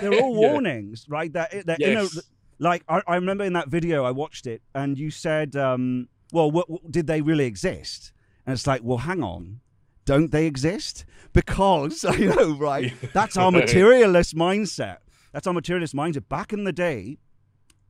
they're all Yeah. warnings, right? That that you know, Yes. like I, I remember in that video I watched it, and you said, um, "Well, what, what- did they really exist?" And it's like, well, hang on, don't they exist? Because I know, right? That's our materialist mindset. That's our materialist mindset. Back in the day,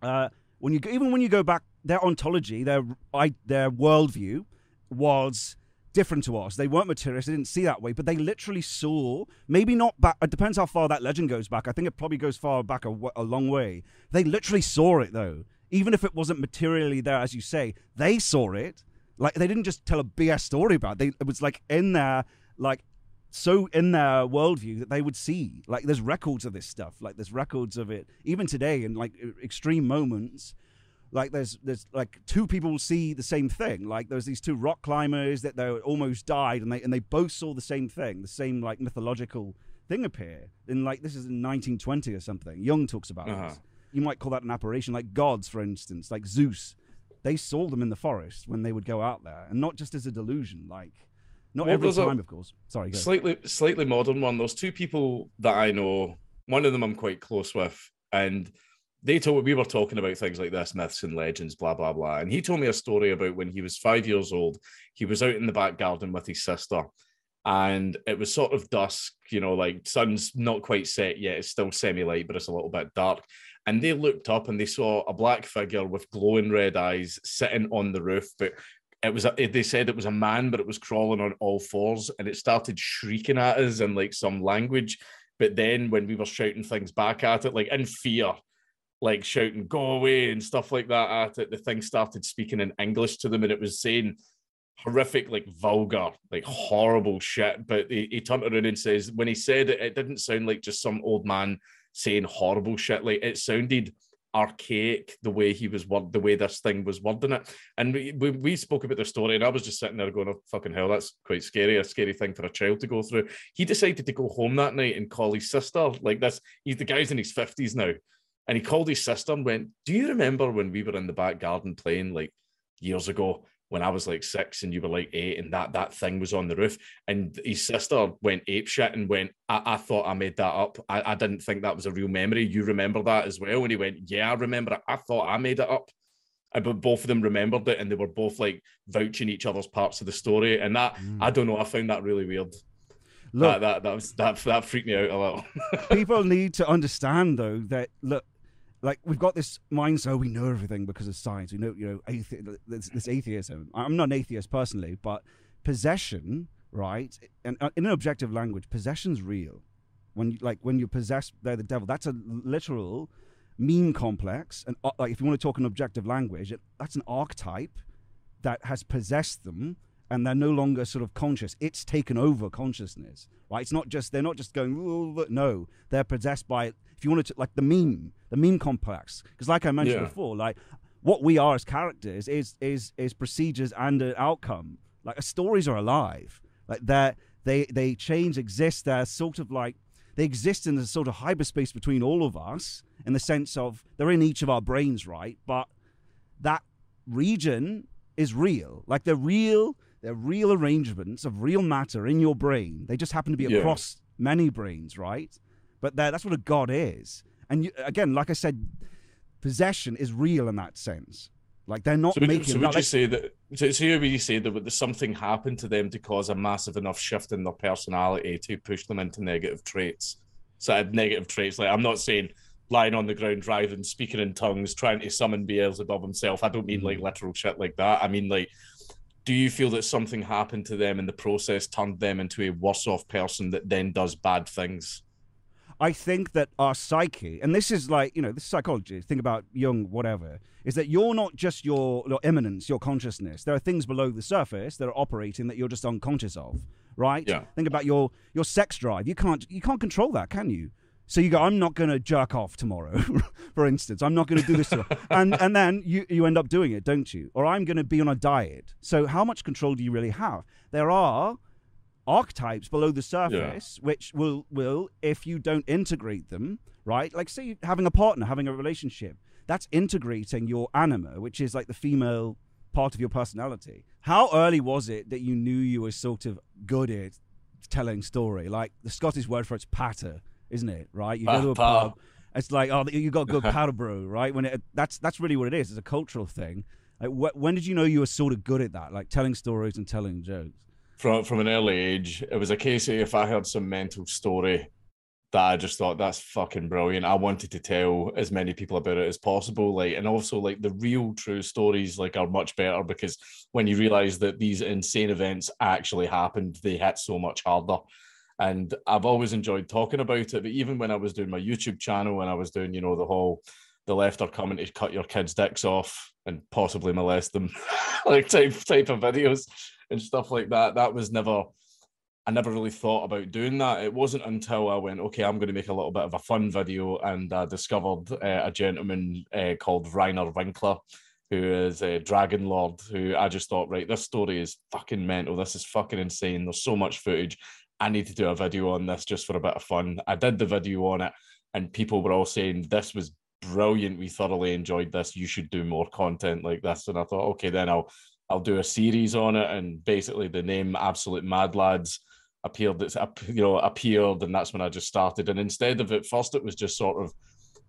uh, when you even when you go back, their ontology, their I, their worldview was different to us. They weren't materialist. They didn't see that way, but they literally saw. Maybe not back. It depends how far that legend goes back. I think it probably goes far back a long way. They literally saw it though, even if it wasn't materially there, as you say. They saw it. Like they didn't just tell a BS story about. It. They it was like in their like so in their worldview that they would see like there's records of this stuff like there's records of it even today in like extreme moments like there's there's like two people see the same thing like there's these two rock climbers that they almost died and they and they both saw the same thing the same like mythological thing appear in like this is in 1920 or something Jung talks about Uh-huh. this you might call that an apparition like gods for instance like zeus they saw them in the forest when they would go out there and not just as a delusion like not Well, every time of course sorry go. slightly slightly modern one. There's two people that I know. One of them I'm quite close with, and they told we were talking about things like this, myths and legends, blah blah blah. And he told me a story about when he was five years old. He was out in the back garden with his sister, and it was sort of dusk. You know, like sun's not quite set yet. It's still semi light, but it's a little bit dark. And they looked up and they saw a black figure with glowing red eyes sitting on the roof, but it was a, they said it was a man but it was crawling on all fours and it started shrieking at us in like some language but then when we were shouting things back at it like in fear like shouting go away and stuff like that at it the thing started speaking in english to them and it was saying horrific like vulgar like horrible shit. But he, he turned around and says when he said it it didn't sound like just some old man saying horrible shit. Like it sounded archaic the way he was word the way this thing was wording it. And we, we, we spoke about the story and i was just sitting there going oh fucking hell that's quite scary a scary thing for a child to go through. He decided to go home that night and call his sister like this he's the guy's in his 50s now and he called his sister and went do you remember when we were in the back garden playing like years ago when I was like six and you were like eight, and that that thing was on the roof, and his sister went ape shit and went, I, I thought I made that up. I, I didn't think that was a real memory. You remember that as well? And he went, Yeah, I remember it. I thought I made it up. But both of them remembered it, and they were both like vouching each other's parts of the story. And that mm. I don't know, I found that really weird. Look, that that that was that that freaked me out a little. people need to understand though that look like we've got this mindset we know everything because of science. We know you know athe- this, this atheism. I'm not an atheist personally but possession right and uh, in an objective language possession's real. When you like when you're possessed by the devil that's a literal meme complex and uh, like if you want to talk in objective language that's an archetype that has possessed them and they're no longer sort of conscious. It's taken over consciousness right? It's not just they're not just going no. They're possessed by if you want to like the meme the meme complex. Because like i mentioned Yeah. before like what we are as characters is is is procedures and an outcome. Like stories are alive. Like they're they they change exist. They're sort of like they exist in a sort of hyperspace between all of us in the sense of they're in each of our brains right? But that region is real. Like they're real, they're real arrangements of real matter in your brain. They just happen to be Yeah. across many brains, right? But that's what a god is. And you, again, like I said, possession is real in that sense. Like they're not So would, making. so would like- you say that? So, so would you say that something happened to them to cause a massive enough shift in their personality to push them into negative traits? So uh, negative traits, like I'm not saying lying on the ground, driving, speaking in tongues, trying to summon Beelzebub himself. I don't mean like literal shit like that. I mean like, do you feel that something happened to them in the process, turned them into a worse off person that then does bad things? I think that our psyche, and this is like, you know, this is psychology, think about Jung, whatever, is that you're not just your, your immanence, your consciousness. There are things below the surface that are operating that you're just unconscious of, right? Yeah. Think about your your sex drive. You can't you can't control that, can you? So you go, I'm not going to jerk off tomorrow, for instance. I'm not going to do this, tomorrow. and and then you you end up doing it, don't you? Or I'm going to be on a diet. So how much control do you really have? There are archetypes below the surface which will will if you don't integrate them right like say having a partner having a relationship that's integrating your anima which is like the female part of your personality how early was it that you knew you were sort of good at telling story like the scottish word for it's patter isn't it? Right? You go to a pub. It's like, oh, you got good powder brew, right? When it, that's that's really what it is. It's a cultural thing. Like, wh- when did you know you were sort of good at that, like telling stories and telling jokes? From from an early age, it was a case of if I heard some mental story that I just thought that's fucking brilliant. I wanted to tell as many people about it as possible. Like, and also like the real true stories like are much better because when you realize that these insane events actually happened, they hit so much harder. And I've always enjoyed talking about it. But even when I was doing my YouTube channel and I was doing, you know, the whole the left are coming to cut your kids' dicks off and possibly molest them, like type type of videos and stuff like that. That was never I never really thought about doing that. It wasn't until I went, okay, I'm going to make a little bit of a fun video, and I discovered uh, a gentleman uh, called Rainer Winkler, who is a Dragon Lord. Who I just thought, right, this story is fucking mental. This is fucking insane. There's so much footage. I need to do a video on this just for a bit of fun. I did the video on it, and people were all saying this was brilliant. We thoroughly enjoyed this. You should do more content like this. And I thought, okay, then I'll I'll do a series on it. And basically, the name Absolute Mad Lads appeared it's you know appeared and that's when I just started and instead of it first it was just sort of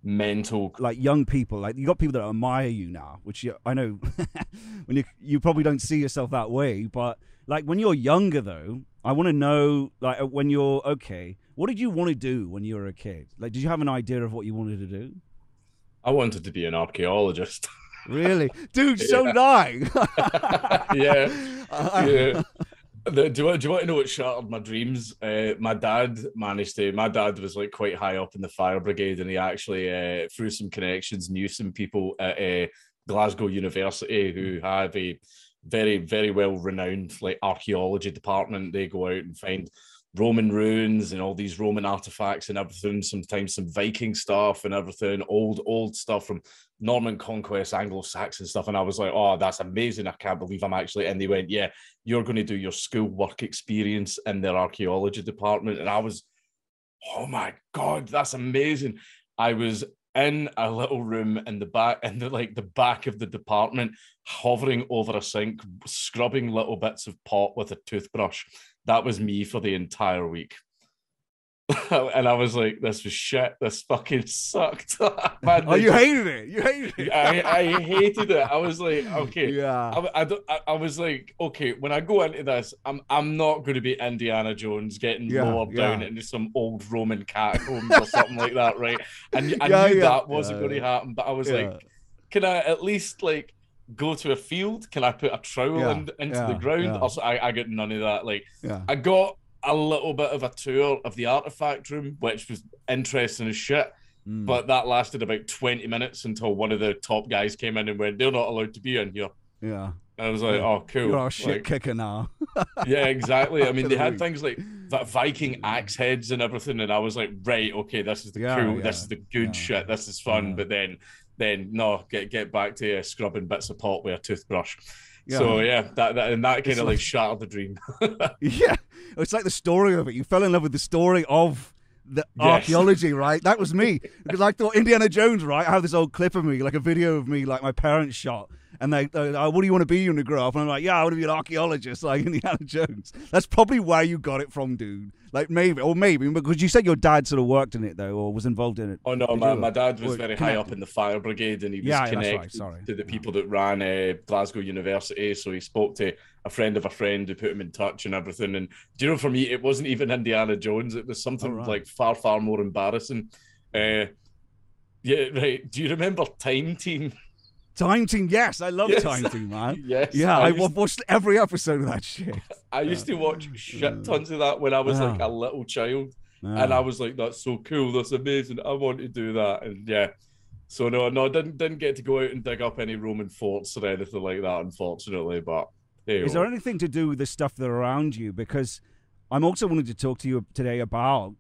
mental like young people like you got people that admire you now which you, I know when you you probably don't see yourself that way but like when you're younger though I want to know like uh, when you're okay what did you want to do when you were a kid? Like did you have an idea of what you wanted to do? I wanted to be an archaeologist. Really? Dude so dying yeah. Yeah. Do, you want, do you want to know what shattered my dreams? Uh, my dad managed to. My dad was like quite high up in the fire brigade, and he actually, uh, through some connections, knew some people at uh, Glasgow University who have a very, very well renowned like archaeology department. They go out and find Roman ruins and all these Roman artifacts and everything, sometimes some Viking stuff and everything, old, old stuff from Norman conquest, Anglo-Saxon stuff. And I was like, oh, that's amazing. I can't believe I'm actually. And they went, yeah, you're going to do your school work experience in their archaeology department. And I was, oh my God, that's amazing. I was in a little room in the back in the like the back of the department hovering over a sink scrubbing little bits of pot with a toothbrush that was me for the entire week. and I was like, this was shit. This fucking sucked. Man, oh, you just, hated it. You hated it. I, I hated it. I was like, okay. Yeah. I, I, I, was like, okay, when I go into this, I'm I'm not going to be Indiana Jones getting yeah, lowered yeah. down into some old Roman catacombs or something like that, right? And I yeah, knew that wasn't going to happen, but I was like, can I at least like go to a field? Can I put a trowel yeah, in, into yeah, the ground? Yeah. Also, I, I got none of that. Like, I got a little bit of a tour of the artifact room, which was interesting as shit. Mm. But that lasted about 20 minutes until one of the top guys came in and went, They're not allowed to be in here. Yeah. I was like, oh, cool. You're shit like, kicker now. yeah, exactly. I mean, they had things like that Viking axe heads and everything, and I was like, right, okay, this is the yeah, cool, yeah, this is the good yeah. shit, this is fun. But then then no, get get back to uh, scrubbing bits of pot with a toothbrush. Yeah. So yeah, that, that and that kind of like, like shattered the dream. yeah, it's like the story of it. You fell in love with the story of the yes. archaeology, right? That was me because I thought Indiana Jones, right? I have this old clip of me, like a video of me, like my parents shot, and they, they what do you want to be when you grow up? And I'm like, yeah, I want to be an archaeologist, like Indiana Jones. That's probably where you got it from, dude. Like maybe, or maybe because you said your dad sort of worked in it though, or was involved in it. Oh no, my, my dad was very connected. high up in the fire brigade, and he was yeah, connected right. to the people that ran uh, Glasgow University. So he spoke to a friend of a friend who put him in touch and everything. And do you know, for me, it wasn't even Indiana Jones. It was something right. like far, far more embarrassing. Uh, yeah, right. Do you remember Time Team? Time Team, yes, I love yes. Time Team, man. yes, yeah, I, I watched every episode of that shit. I used to watch shit tons of that when I was like a little child, and I was like, "That's so cool, that's amazing, I want to do that." And yeah, so no, no, I didn't didn't get to go out and dig up any Roman forts or anything like that, unfortunately. But hey, is there anything to do with the stuff that are around you? Because I'm also wanting to talk to you today about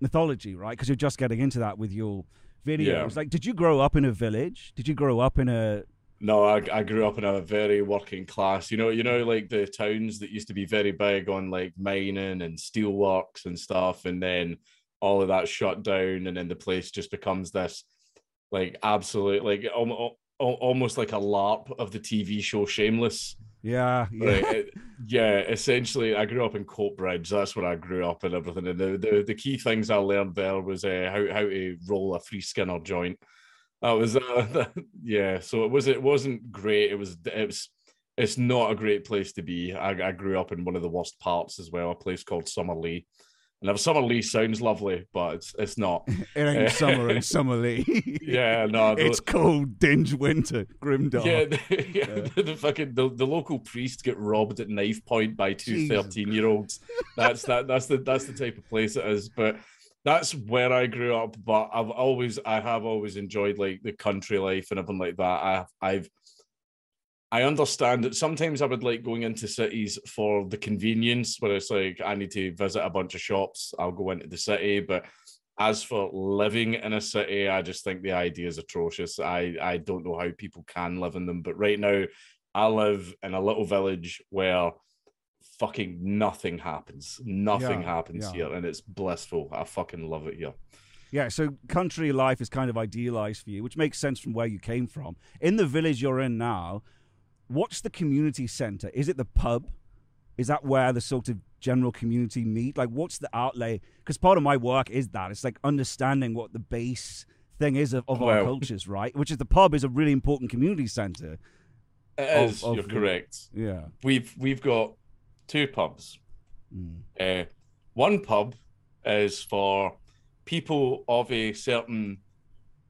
mythology, right? Because you're just getting into that with your videos. Yeah. Like, did you grow up in a village? Did you grow up in a? No, I, I grew up in a very working class. You know, you know, like the towns that used to be very big on like mining and steelworks and stuff, and then all of that shut down, and then the place just becomes this like absolute like almost, almost like a LARP of the TV show Shameless. Yeah, yeah. Right, yeah, essentially, I grew up in Coatbridge. That's where I grew up and everything. And the, the, the key things I learned there was uh, how how to roll a free skinner joint. That was uh, yeah. So it was it wasn't great. It was it was it's not a great place to be. I, I grew up in one of the worst parts as well, a place called Summerlee. And Summerlee sounds lovely, but it's it's not. it ain't summer in Summerlee. yeah, no, it's cold, dinge winter, grimdark. Yeah, the, yeah, yeah. The, the, fucking the, the local priest get robbed at knife point by two 13 year olds. That's that that's the that's the type of place it is. But that's where I grew up. But I've always I have always enjoyed like the country life and everything like that. I I've I understand that sometimes I would like going into cities for the convenience, where it's like I need to visit a bunch of shops, I'll go into the city. But as for living in a city, I just think the idea is atrocious. I, I don't know how people can live in them. But right now, I live in a little village where fucking nothing happens. Nothing yeah, happens yeah. here, and it's blissful. I fucking love it here. Yeah, so country life is kind of idealized for you, which makes sense from where you came from. In the village you're in now, what's the community center? Is it the pub? Is that where the sort of general community meet? Like, what's the outlay? Because part of my work is that it's like understanding what the base thing is of, of our cultures, right? Which is the pub is a really important community center. It is. Of, of you're correct. Yeah, we've we've got two pubs. Mm. Uh, one pub is for people of a certain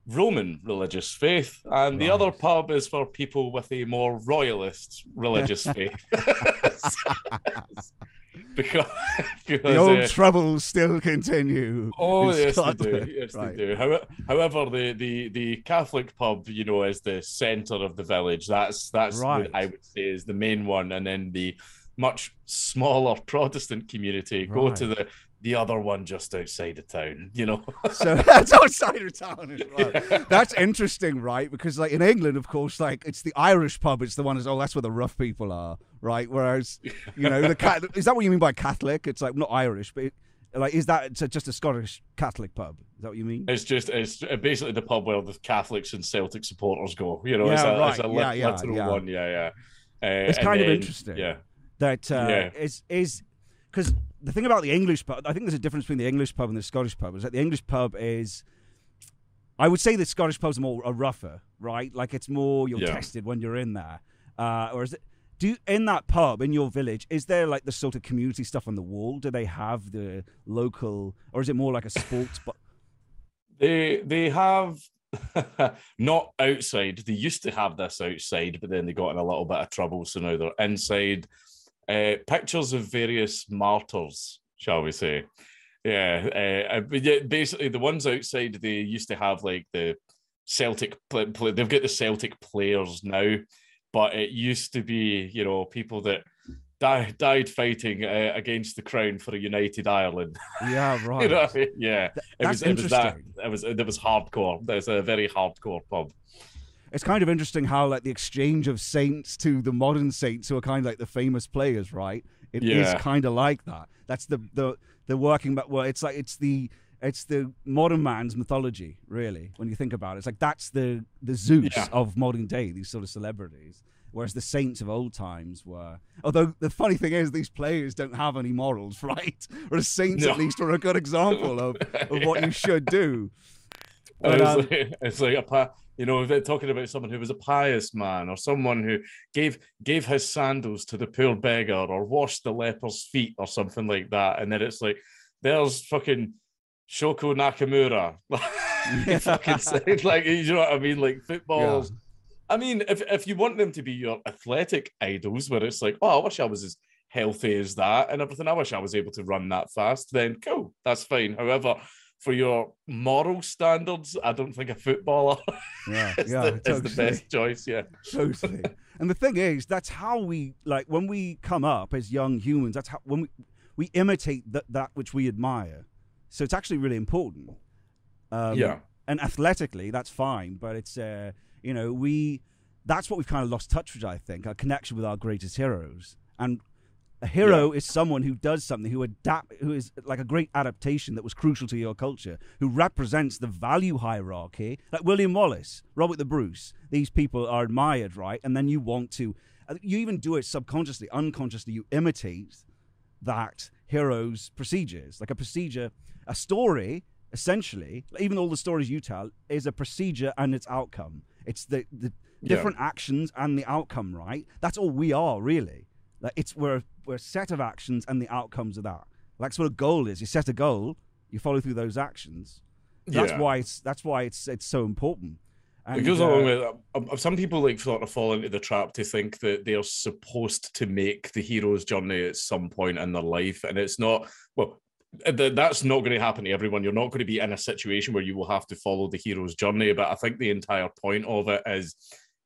Roman religious faith, and right. the other pub is for people with a more royalist religious faith. because, because, the old uh, troubles still continue. Oh yes, they do. Yes, right. they do. However, the, the the Catholic pub, you know, is the centre of the village. That's that's right. I would say is the main one, and then the much smaller Protestant community right. go to the the other one just outside of town, you know. so that's outside of town as well. Yeah. That's interesting, right? Because like in England, of course, like it's the Irish pub. It's the one that's oh, that's where the rough people are, right? Whereas, you know, the cat is that what you mean by Catholic? It's like not Irish, but. It, like is that just a Scottish Catholic pub? Is that what you mean? It's just it's basically the pub where the Catholics and Celtic supporters go. You know, yeah, it's a, right. it's a yeah, yeah, literal yeah. one. Yeah, yeah. Uh, it's kind of interesting. Yeah, that uh, yeah. is is because the thing about the English pub, I think there's a difference between the English pub and the Scottish pub. Is that the English pub is, I would say the Scottish pubs are more are rougher, right? Like it's more you're yeah. tested when you're in there. Uh, or is it? Do in that pub in your village is there like the sort of community stuff on the wall? Do they have the local, or is it more like a sports? but they they have not outside. They used to have this outside, but then they got in a little bit of trouble, so now they're inside uh, pictures of various martyrs, shall we say. Yeah, uh, basically the ones outside they used to have like the Celtic. Play, play, they've got the Celtic players now, but it used to be you know people that died died fighting uh, against the crown for a united Ireland. Yeah, right. you know I mean? Yeah, it was it was that it was it was hardcore. There's a very hardcore pub it's kind of interesting how like the exchange of saints to the modern saints who are kind of like the famous players, right? It yeah. is kind of like that. That's the the the working but well, it's like it's the it's the modern man's mythology, really. When you think about it, it's like that's the the Zeus yeah. of modern day. These sort of celebrities, whereas the saints of old times were. Although the funny thing is, these players don't have any morals, right? Whereas saints no. at least are a good example of, of what you should do. But, um, it's, like, it's like a you know, they're talking about someone who was a pious man or someone who gave gave his sandals to the poor beggar or washed the leper's feet or something like that, and then it's like, there's fucking Shoko Nakamura. fucking like you know what I mean? Like footballs. Yeah. I mean, if if you want them to be your athletic idols, where it's like, oh, I wish I was as healthy as that and everything. I wish I was able to run that fast. Then cool, that's fine. However, for your moral standards, I don't think a footballer yeah, is, yeah, the, totally. is the best choice. Yeah, totally. and the thing is, that's how we like when we come up as young humans. That's how when we we imitate that that which we admire. So it's actually really important. Um, yeah, and athletically, that's fine, but it's uh, you know we that's what we've kind of lost touch with. I think our connection with our greatest heroes and a hero yeah. is someone who does something, who adapt, who is like a great adaptation that was crucial to your culture, who represents the value hierarchy, like William Wallace, Robert the Bruce. These people are admired, right? And then you want to uh, you even do it subconsciously, unconsciously. You imitate that hero's procedures, like a procedure, a story. Essentially, even all the stories you tell is a procedure and its outcome. It's the the different yeah. actions and the outcome, right? That's all we are, really. Like it's we're we're a set of actions and the outcomes of that. Like that's what a goal is. You set a goal, you follow through those actions. That's yeah. why it's that's why it's it's so important. And, it goes uh, along with uh, some people like sort of fall into the trap to think that they're supposed to make the hero's journey at some point in their life, and it's not. Well, that's not going to happen to everyone. You're not going to be in a situation where you will have to follow the hero's journey. But I think the entire point of it is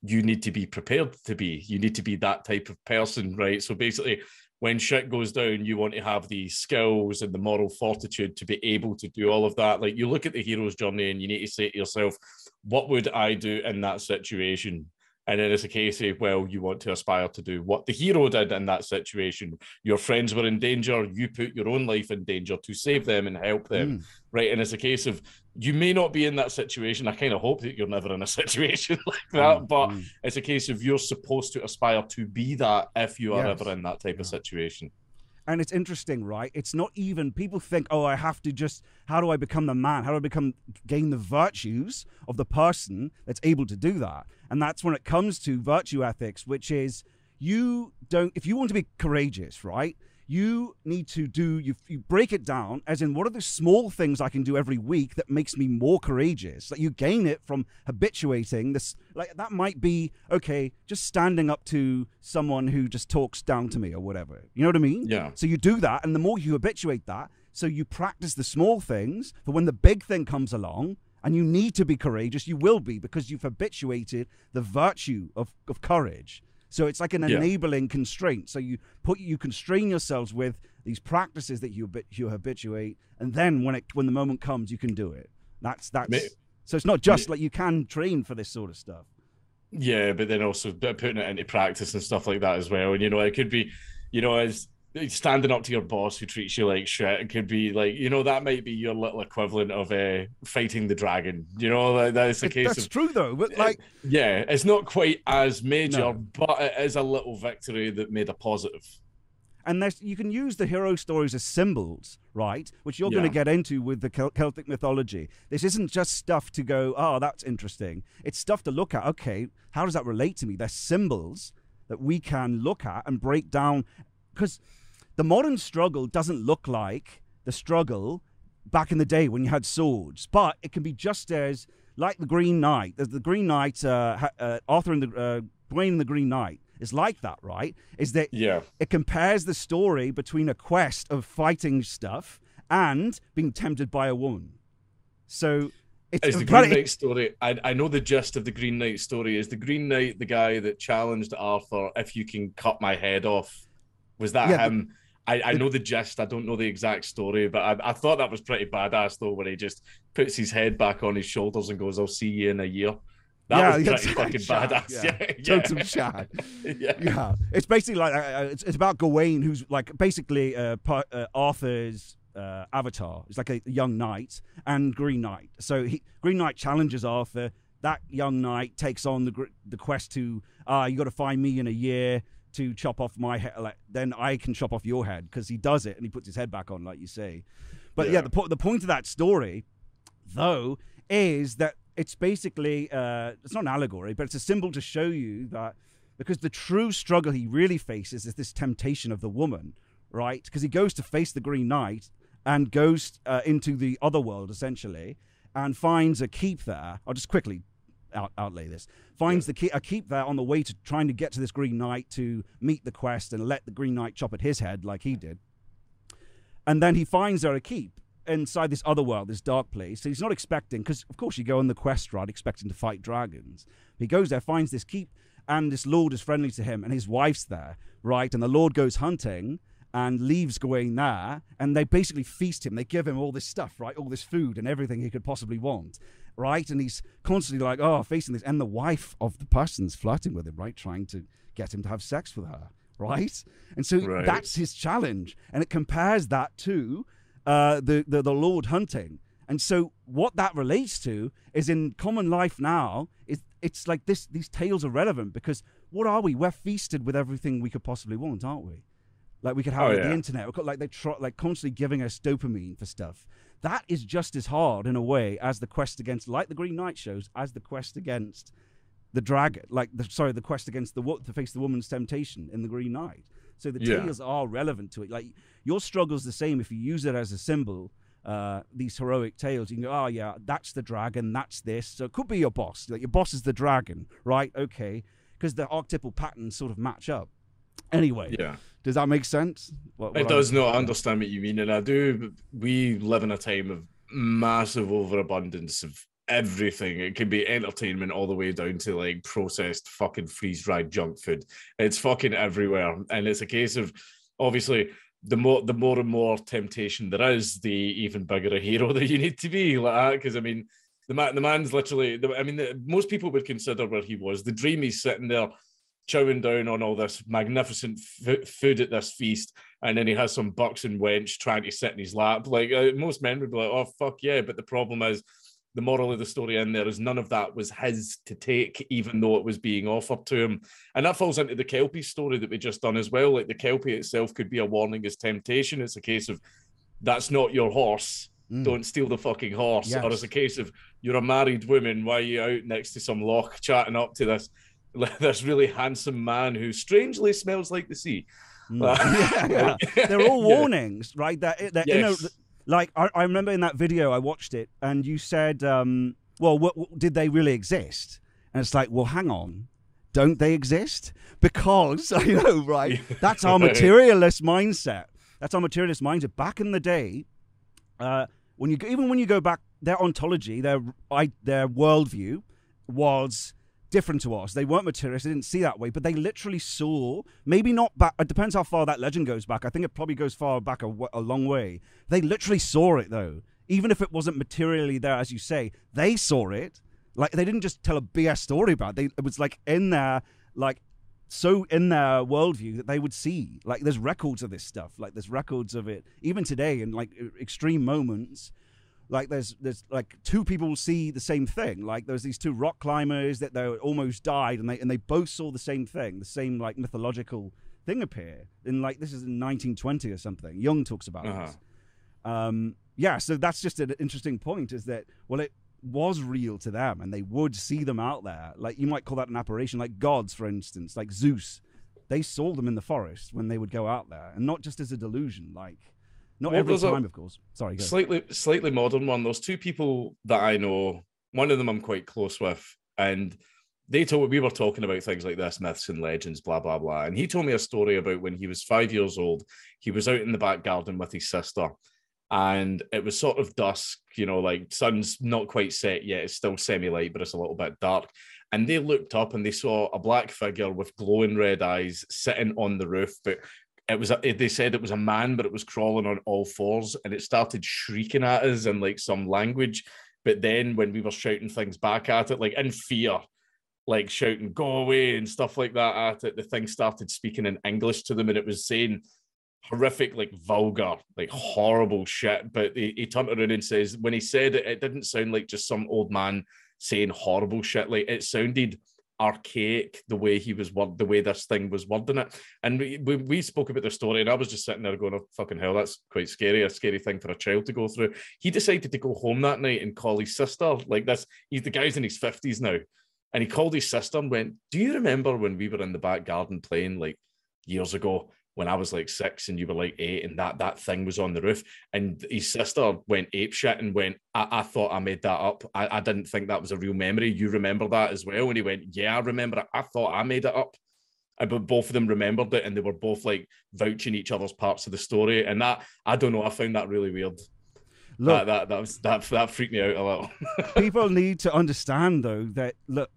you need to be prepared to be. You need to be that type of person, right? So basically, when shit goes down, you want to have the skills and the moral fortitude to be able to do all of that. Like you look at the hero's journey and you need to say to yourself, what would I do in that situation? And then it's a case of, well, you want to aspire to do what the hero did in that situation. Your friends were in danger. You put your own life in danger to save them and help them. Mm. Right. And it's a case of you may not be in that situation. I kind of hope that you're never in a situation like that. Mm. But mm. it's a case of you're supposed to aspire to be that if you are yes. ever in that type yeah. of situation. And it's interesting, right? It's not even people think, oh, I have to just how do I become the man? How do I become gain the virtues of the person that's able to do that? And that's when it comes to virtue ethics, which is you don't if you want to be courageous, right? You need to do you, you break it down as in what are the small things i can do every week that makes me more courageous like you gain it from habituating this like that might be okay just standing up to someone who just talks down to me or whatever you know what i mean? Yeah. So you do that and the more you habituate that so you practice the small things for when the big thing comes along and you need to be courageous you will be because you've habituated the virtue of, of courage so it's like an yeah. enabling constraint. So you put you constrain yourselves with these practices that you you habituate, and then when it when the moment comes, you can do it. That's that's. so it's not just like you can train for this sort of stuff. Yeah, but then also putting it into practice and stuff like that as well. And you know, it could be, you know, as standing up to your boss who treats you like shit it could be like you know that might be your little equivalent of uh, fighting the dragon you know that, that is the case that's of, true though but like yeah it's not quite as major no. but it is a little victory that made a positive and there's, you can use the hero stories as symbols, right? Which you're yeah. going to get into with the Celtic mythology. This isn't just stuff to go, oh, that's interesting. It's stuff to look at. Okay, how does that relate to me? They're symbols that we can look at and break down because the modern struggle doesn't look like the struggle back in the day when you had swords, but it can be just as like the Green Knight. There's the Green Knight, uh, uh, Arthur and the uh, and the Green Knight is like that, right? Is that yeah. it compares the story between a quest of fighting stuff and being tempted by a woman. So it's, the Green Knight story. I, I know the gist of the Green Knight story. Is the Green Knight the guy that challenged Arthur? If you can cut my head off, was that yeah, him? I, I know the gist. I don't know the exact story, but I, I thought that was pretty badass though, when he just puts his head back on his shoulders and goes, "I'll see you in a year." That yeah, was pretty fucking shad, badass. Yeah, yeah. Totem shad. yeah. yeah, it's basically like uh, uh, it's, it's about Gawain, who's like basically uh, uh, Arthur's uh, avatar. It's like a young knight and Green Knight. So he, Green Knight challenges Arthur. That young knight takes on the the quest to, ah, uh, you got to find me in a year to chop off my head, like, then I can chop off your head because he does it and he puts his head back on, like you say. But yeah, yeah the, po- the point of that story, though, is that it's basically uh, it's not an allegory, but it's a symbol to show you that because the true struggle he really faces is this temptation of the woman, right? Because he goes to face the Green Knight and goes uh, into the other world essentially and finds a keep there. I'll just quickly out, outlay this. Finds yeah. the key, a keep there on the way to trying to get to this Green Knight to meet the quest and let the Green Knight chop at his head like he did. And then he finds there a keep inside this other world, this dark place. So he's not expecting, because of course you go on the quest, right, expecting to fight dragons. He goes there, finds this keep, and this lord is friendly to him, and his wife's there, right? And the lord goes hunting and leaves going there, and they basically feast him. They give him all this stuff, right? All this food and everything he could possibly want right? And he's constantly like, oh, facing this. And the wife of the person's flirting with him, right? Trying to get him to have sex with her, right? And so right. that's his challenge. And it compares that to uh, the, the, the Lord hunting. And so what that relates to is in common life now. Is it's like this. These tales are relevant because what are we? We're feasted with everything we could possibly want, aren't we? Like we could have Oh, yeah. the internet. Like they try, like constantly giving us dopamine for stuff. That is just as hard in a way as the quest against, like the Green Knight shows, as the quest against the dragon. Like the sorry, the quest against the wo- to face the woman's temptation in the Green Knight. So the Yeah. tales are relevant to it. Like your struggle's the same if you use it as a symbol. Uh, these heroic tales, you can go, oh yeah, that's the dragon, that's this. So it could be your boss. Like your boss is the dragon, right? Okay, because the archetypal patterns sort of match up. Anyway, Yeah. Does that make sense? What- what It does not understand what you mean, and I do. We live in a time of massive overabundance of everything. It can be entertainment all the way down to like processed fucking freeze dried junk food. It's fucking everywhere, and it's a case of obviously the more the more and more temptation there is, the even bigger a hero that you need to be like uh, that. Because I mean, the man, the man's literally. The, I mean, the, most people would consider where he was. The dream he's sitting there chowing down on all this magnificent f- food at this feast, and then he has some buxom wench trying to sit in his lap. Like uh, most men would be like, "Oh fuck yeah!" But the problem is, the moral of the story in there is none of that was his to take, even though it was being offered to him. And that falls into the Kelpie story that we just done as well. Like the Kelpie itself could be a warning as temptation. It's a case of that's not your horse. Mm. Don't steal the fucking horse. Or Yes. it's a case of you're a married woman. Why are you out next to some loch chatting up to this this really handsome man who strangely smells like the sea? Mm. yeah, yeah. They're all Yeah. warnings, right? That, that you know, Yes. like I, I remember in that video I watched it, and you said, um, "Well, what, what- did they really exist?" And it's like, well, hang on, don't they exist? Because you know, right? That's our materialist mindset. That's our materialist mindset. Back in the day, uh, when you even when you go back, their ontology, their I, their worldview was different to us. They weren't materialist. They didn't see that way, but they literally saw. Maybe not back. It depends how far that legend goes back. I think it probably goes far back a, a long way. They literally saw it though, even if it wasn't materially there, as you say. They saw it. Like they didn't just tell a BS story about. It. They it was like in their like so in their worldview that they would see like there's records of this stuff like there's records of it even today in like extreme moments like there's there's like two people see the same thing. Like there's these two rock climbers that they almost died and they and they both saw the same thing the same like mythological thing appear. In like this is in 1920 or something. Jung talks about Uh-huh. this. Um yeah so that's just an interesting point is that well it was real to them and they would see them out there. Like you might call that an apparition like gods for instance like zeus. They saw them in the forest when they would go out there and not just as a delusion like not Well, every time of course sorry go. slightly slightly modern one. There's two people that I know. One of them I'm quite close with, and they told me we were talking about things like this, myths and legends, blah blah blah. And he told me a story about when he was five years old. He was out in the back garden with his sister, and it was sort of dusk. You know, like sun's not quite set yet. It's still semi light, but it's a little bit dark. And they looked up and they saw a black figure with glowing red eyes sitting on the roof, but it was a, eh, they said it was a man but it was crawling on all fours and it started shrieking at us in like some language. But then when we were shouting things back at it like in fear like shouting go away and stuff like that at it the thing started speaking in english to them and it was saying horrific like vulgar like horrible shit. But he, he turned around and says when he said it it didn't sound like just some old man saying horrible shit. Like it sounded archaic the way he was word the way this thing was wording it. And we, we, we spoke about the story and i was just sitting there going oh fucking hell that's quite scary a scary thing for a child to go through. He decided to go home that night and call his sister like this. He's the guy's in his 50s now. And he called his sister and went do you remember when we were in the back garden playing like years ago when I was like six and you were like eight, and that that thing was on the roof, and his sister went ape shit and went, I, I thought I made that up. I, I didn't think that was a real memory. You remember that as well? And he went, Yeah, I remember it. I thought I made it up. But both of them remembered it, and they were both like vouching each other's parts of the story. And that I don't know, I found that really weird. Look, that that that was that that freaked me out a little. people need to understand though that look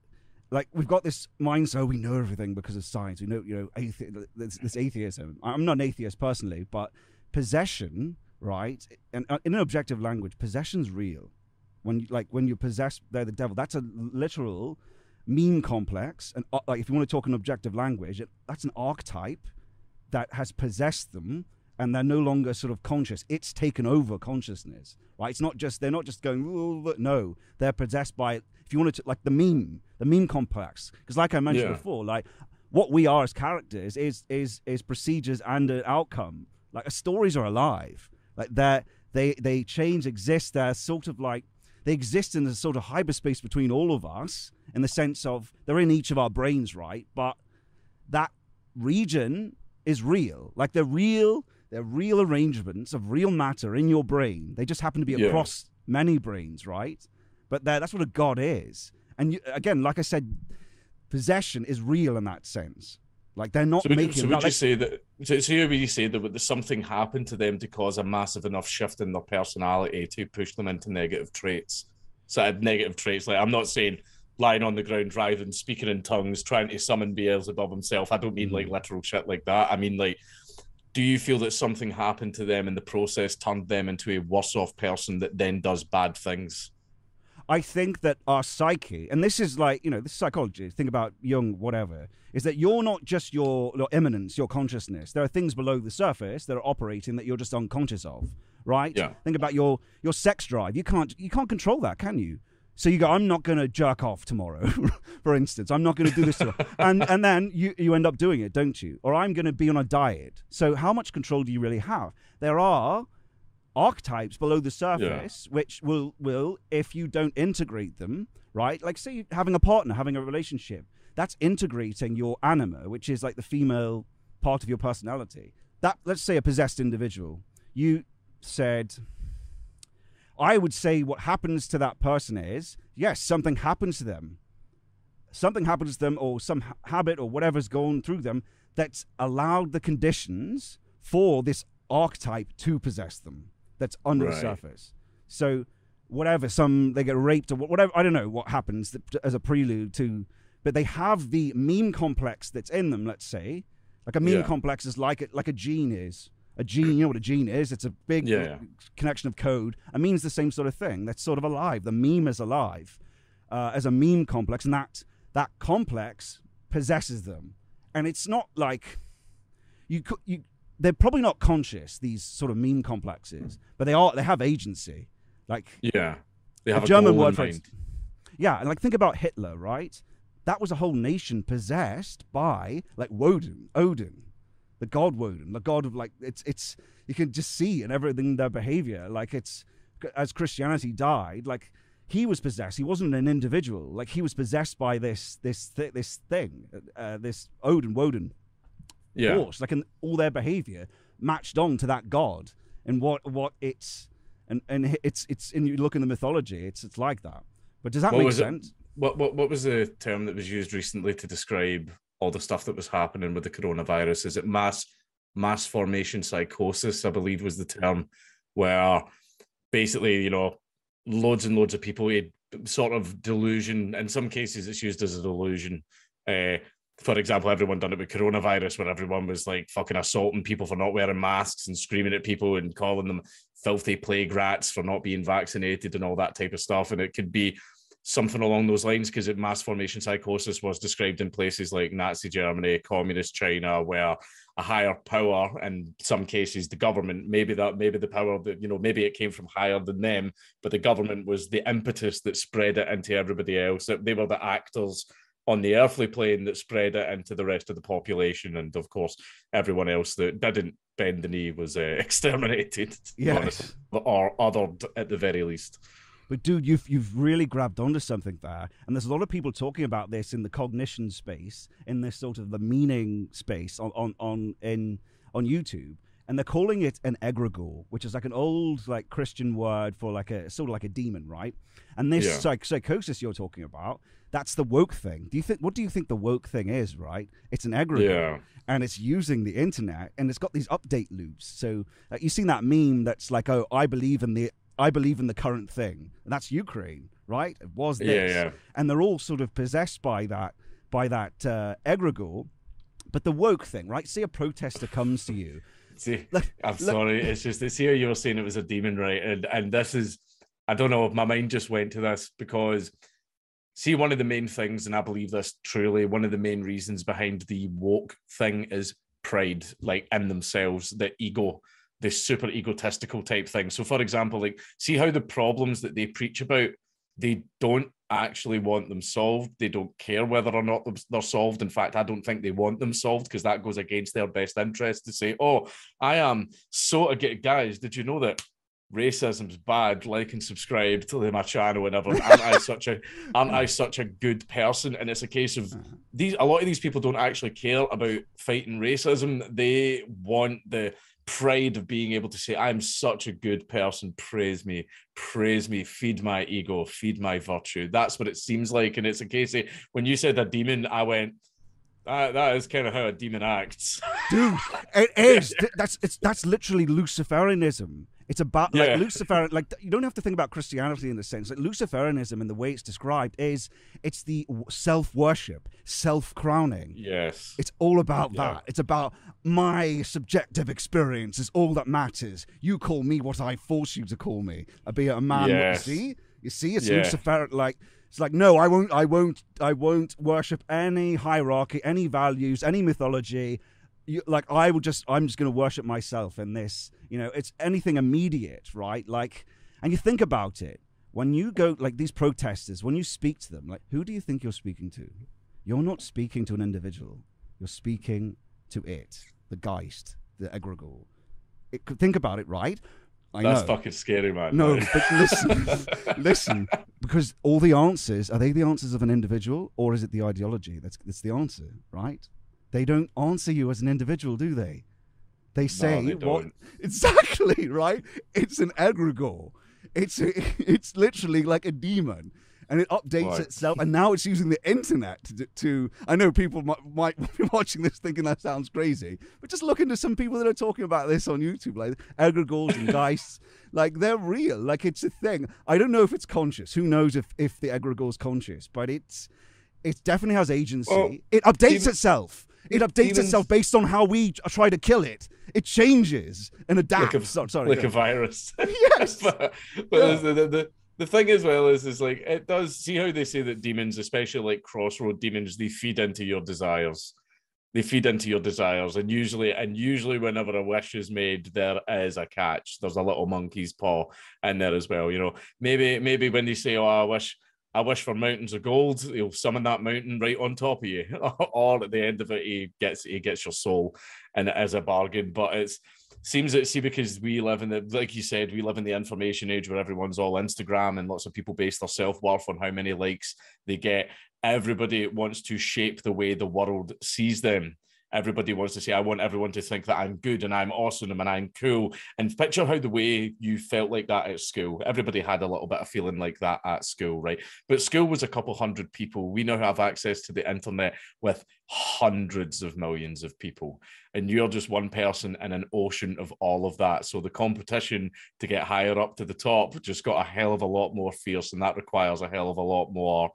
like we've got this mindset oh, we know everything because of science we know you know athe- this, this atheism i'm not an atheist personally but possession right and uh, in an objective language possession's real when you like when you're possessed by the devil that's a literal meme complex and uh, like if you want to talk in objective language that's an archetype that has possessed them and they're no longer sort of conscious. It's taken over consciousness, right? It's not just they're not just going. No, they're possessed by. If you wanted to, like the meme, the meme complex, because like I mentioned Yeah. before, like what we are as characters is is is procedures and an outcome. Like our stories are alive. Like they they they change, exist. They're sort of like they exist in a sort of hyperspace between all of us, in the sense of they're in each of our brains, right? But that region is real. Like they're real. They're real arrangements of real matter in your brain. They just happen to be Yeah. across many brains, right? But that's what a god is. And you, again, like I said, possession is real in that sense. Like they're not So would, making. so would like- you say that? So, so would you say that something happened to them to cause a massive enough shift in their personality to push them into negative traits? So negative traits, like I'm not saying lying on the ground, driving, speaking in tongues, trying to summon Beelzebub himself. I don't mean like mm. literal shit like that. I mean like, do you feel that something happened to them in the process, turned them into a worse off person that then does bad things? I think that our psyche, and this is like, you know, this is psychology, think about Jung, whatever, is that you're not just your, your immanence, your consciousness. There are things below the surface that are operating that you're just unconscious of, right? Yeah. Think about your your sex drive. You can't you can't control that, can you? So you go, I'm not going to jerk off tomorrow, for instance. I'm not going to do this, and and then you you end up doing it, don't you? Or I'm going to be on a diet. So how much control do you really have? There are archetypes below the surface which will will if you don't integrate them right like say having a partner having a relationship that's integrating your anima which is like the female part of your personality. That let's say a possessed individual you said i would say what happens to that person is yes something happens to them. Something happens to them or some ha- habit or whatever's going through them that's allowed the conditions for this archetype to possess them that's under the surface. So whatever some they get raped or whatever i don't know what happens as a prelude to but they have the meme complex that's in them let's say. Like a meme Yeah. complex is like a, like a gene is. A gene you know what a gene is? It's a big yeah. connection of code. A meme's the same sort of thing. That's sort of alive. The meme is alive uh, as a meme complex and that that complex possesses them. And it's not like you could you they're probably not conscious these sort of meme complexes but they are they have agency like Yeah, they have a German word for it. Yeah, and like think about Hitler, right? That was a whole nation possessed by like Woden, Odin, the god Woden, the god of like it's it's you can just see in everything their behavior. Like it's as Christianity died, like he was possessed. He wasn't an individual. Like he was possessed by this this th- this thing, uh, this Odin, Woden Yeah, force. Like in all their behavior matched on to that god and what what it's and and it's it's and you look in the mythology, it's it's like that. But does that What make was it? what what what was the term that was used recently to describe all the stuff that was happening with the coronavirus? Is it mass mass formation psychosis? I believe was the term where basically you know loads and loads of people had sort of delusion. In some cases, it's used as a delusion. Uh, for example, everyone done it with coronavirus, where everyone was like fucking assaulting people for not wearing masks and screaming at people and calling them filthy plague rats for not being vaccinated and all that type of stuff. And it could be something along those lines because mass formation psychosis was described in places like Nazi Germany, communist China, where a higher power, in some cases the government, maybe that maybe the power that you know maybe it came from higher than them, but the government was the impetus that spread it into everybody else. They were the actors on the earthly plane that spread it into the rest of the population, and of course everyone else that didn't bend the knee was uh, exterminated Yes. or othered at the very least. But dude, you've you've really grabbed onto something there, and there's a lot of people talking about this in the cognition space, in this sort of the meaning space on on on in on YouTube, and they're calling it an egregore, which is like an old like Christian word for like a sort of like a demon, right? And this Yeah. psych- psychosis you're talking about, that's the woke thing. Do you think? What do you think the woke thing is? Right? It's an egregore Yeah. and it's using the internet and it's got these update loops. So uh, you've seen that meme that's like, oh, I believe in the I believe in the current thing. And that's Ukraine, right? It was Yeah, this. yeah. And they're all sort of possessed by that by that uh, egregore. But the woke thing, right? See a protester comes to you. See, Look, I'm look- sorry. It's just it's here you were saying it was a demon, right? And and this is I don't know if my mind just went to this because see one of the main things, and I believe this truly, one of the main reasons behind the woke thing is pride, like in themselves, the ego, this super egotistical type thing. So, for example, like see how the problems that they preach about, they don't actually want them solved. They don't care whether or not they're solved. In fact, I don't think they want them solved because that goes against their best interest to say, "Oh, I am so guys. Did you know that racism's bad, like and subscribe to my channel whenever. Aren't I such a aren't I such a good person? And it's a case of uh-huh. these a lot of these people don't actually care about fighting racism. They want the pride of being able to say, I'm such a good person, praise me, praise me, feed my ego, feed my virtue. That's what it seems like. And it's a case of when you said a demon, I went, that, that is kind of how a demon acts. Dude, it is. That's it's that's literally Luciferianism. It's about yeah. like Lucifer. Like you don't have to think about Christianity in the sense. Like Luciferianism and the way it's described is it's the self worship, self crowning. Yes, it's all about yeah. that. It's about my subjective experience is all that matters. You call me what I force you to call me. I be a man. Yes. See, you see, it's yeah. Lucifer. Like it's like no, I won't. I won't. I won't worship any hierarchy, any values, any mythology you, like I will just I'm just going to worship myself in this. You know, it's anything immediate, right? Like, and you think about it when you go like these protesters, when you speak to them, like who do you think you're speaking to? You're not speaking to an individual. You're speaking to it, the Geist, the egregore. It, think about it, right? I That's know. fucking scary, man. No, but listen, listen, because all the answers are they the answers of an individual or is it the ideology? That's that's the answer, right? They don't answer you as an individual, do they? They say no, they what exactly right. It's an egregore. It's it's literally like a demon, and it updates right. itself. And now it's using the internet to, to. I know people might, might be watching this thinking that sounds crazy, but just look into some people that are talking about this on YouTube, like egregores and dice. Like they're real. Like it's a thing. I don't know if it's conscious. Who knows if if the egregore's conscious? But it's it definitely has agency. Well, it updates even, itself. It updates itself based on how we try to kill it. It changes and adapts. Like a, so, sorry, like a virus. yes. but, but yeah. the, the, the, the thing as well is is like it does see how they say that demons, especially like crossroad demons, they feed into your desires. They feed into your desires, and usually, and usually, whenever a wish is made, there is a catch. There's a little monkey's paw in there as well. You know, maybe maybe when they say, "Oh, I wish." I wish for mountains of gold. He'll summon that mountain right on top of you, or at the end of it, he gets he gets your soul, and it is a bargain. But it's seems that see because we live in the like you said, we live in the information age where everyone's all Instagram and lots of people base their self worth on how many likes they get. Everybody wants to shape the way the world sees them everybody wants to say, I want everyone to think that I'm good and I'm awesome and I'm cool. And picture how the way you felt like that at school. Everybody had a little bit of feeling like that at school, right? But school was a couple hundred people. We now have access to the internet with hundreds of millions of people. And you're just one person in an ocean of all of that. So the competition to get higher up to the top just got a hell of a lot more fierce. And that requires a hell of a lot more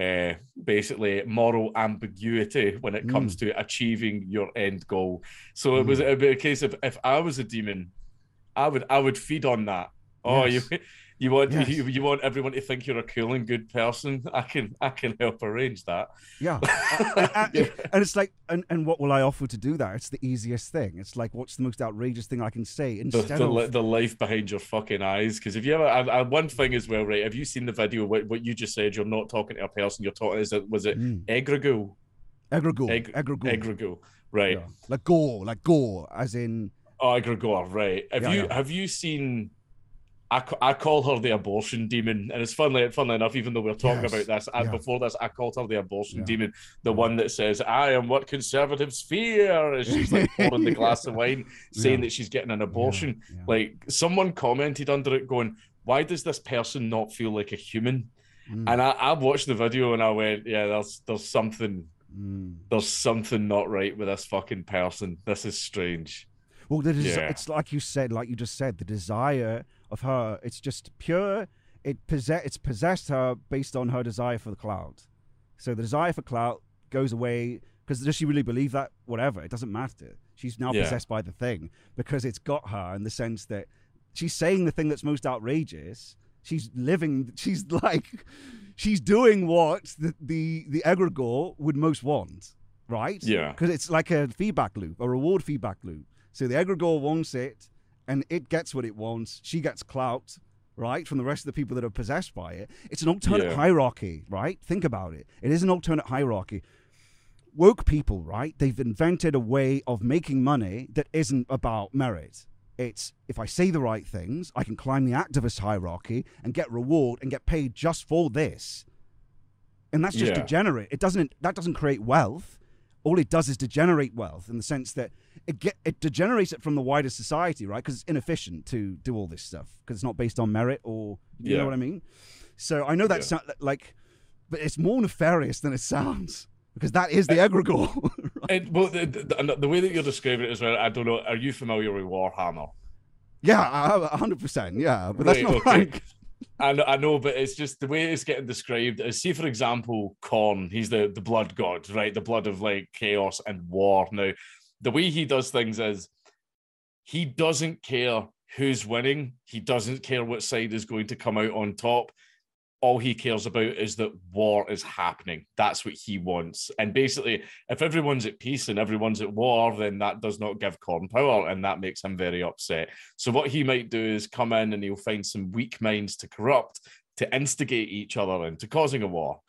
uh, basically moral ambiguity when it comes mm. to achieving your end goal. So mm. it was a, bit a case of if I was a demon, I would I would feed on that. Oh, yes. you you want yes. you, you want everyone to think you're a cool and good person. I can I can help arrange that. Yeah, yeah. and it's like, and, and what will I offer to do that? It's the easiest thing. It's like, what's the most outrageous thing I can say instead the, the, of the life behind your fucking eyes? Because if you ever, I, I, one thing as well, right? Have you seen the video? What, what you just said? You're not talking to a person. You're talking. Is it was it mm. Egg, egregore. Egregore. Right. Yeah. Like gore, like gore, as in. Oh, egregore. Right. Have yeah, you have you seen? I, I call her the abortion demon, and it's funny, funnily enough, even though we are talking yes. about this, and yeah. before this, I called her the abortion yeah. demon, the one that says, "I am what conservatives fear," as she's like pouring the glass of wine, saying yeah. that she's getting an abortion. Like someone commented under it, going, "Why does this person not feel like a human?" Mm. And I, I watched the video and I went, "Yeah, there's there's something, mm. there's something not right with this fucking person. This is strange." Well, the des- it's like you said, like you just said, the desire of her. It's just pure. It possess. It's possessed her based on her desire for the cloud. So the desire for cloud goes away because does she really believe that? Whatever, it doesn't matter. She's now yeah. possessed by the thing because it's got her in the sense that she's saying the thing that's most outrageous. She's living. She's like, she's doing what the the, the egregore would most want right? Yeah. Because it's like a feedback loop, a reward feedback loop. So the egregore wants it, and it gets what it wants. She gets clout, right, from the rest of the people that are possessed by it. It's an alternate Yeah. hierarchy, right? Think about it. It is an alternate hierarchy. Woke people, right? They've invented a way of making money that isn't about merit. It's if I say the right things, I can climb the activist hierarchy and get reward and get paid just for this. And that's just Yeah. degenerate. It doesn't that doesn't create wealth. All it does is degenerate wealth in the sense that it get it degenerates it from the wider society, right? Because it's inefficient to do all this stuff because it's not based on merit or you Yeah. know what I mean. So I know that's Yeah. sound like, but it's more nefarious than it sounds because that is the egregore. And, well, the, the, the way that you're describing it as well, I don't know. Are you familiar with Warhammer? yeah, a hundred percent. Yeah, but that's Right, not okay. I know, I know, but it's just the way it's getting described. Is see, for example, Khorne. He's the the blood god, right? The blood of like chaos and war. Now, the way he does things is he doesn't care who's winning. He doesn't care what side is going to come out on top. All he cares about is that war is happening. That's what he wants. And basically, if everyone's at peace and everyone's at war, then that does not give Khorne power, and that makes him very upset. So what he might do is come in and he'll find some weak minds to corrupt, to instigate each other into causing a war.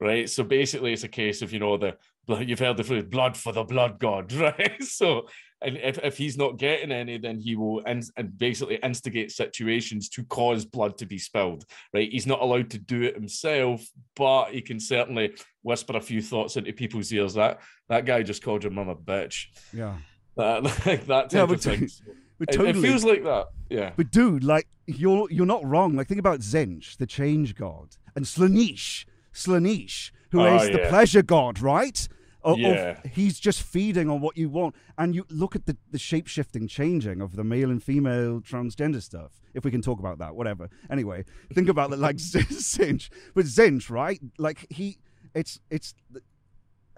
Right. So basically, it's a case of you know the you've heard the phrase "blood for the blood god," right? So and if, if he's not getting any, then he will in, and basically instigate situations to cause blood to be spilled. Right? He's not allowed to do it himself, but he can certainly whisper a few thoughts into people's ears. That that guy just called your mum a bitch. yeah. That like that type Yeah, of thing. But It- totally. it feels like that. Yeah. But dude, like you're you're not wrong. Like think about Tzeentch, the change god, and Slaanesh, Slaanesh, who Oh, is the pleasure god, right? Of- of- Yeah. he's just feeding on what you want, and you look at the the shape shifting, changing of the male and female transgender stuff. If we can talk about that, whatever. Anyway, think about it like Tzeentch, but Tzeentch, right? Like he, it's it's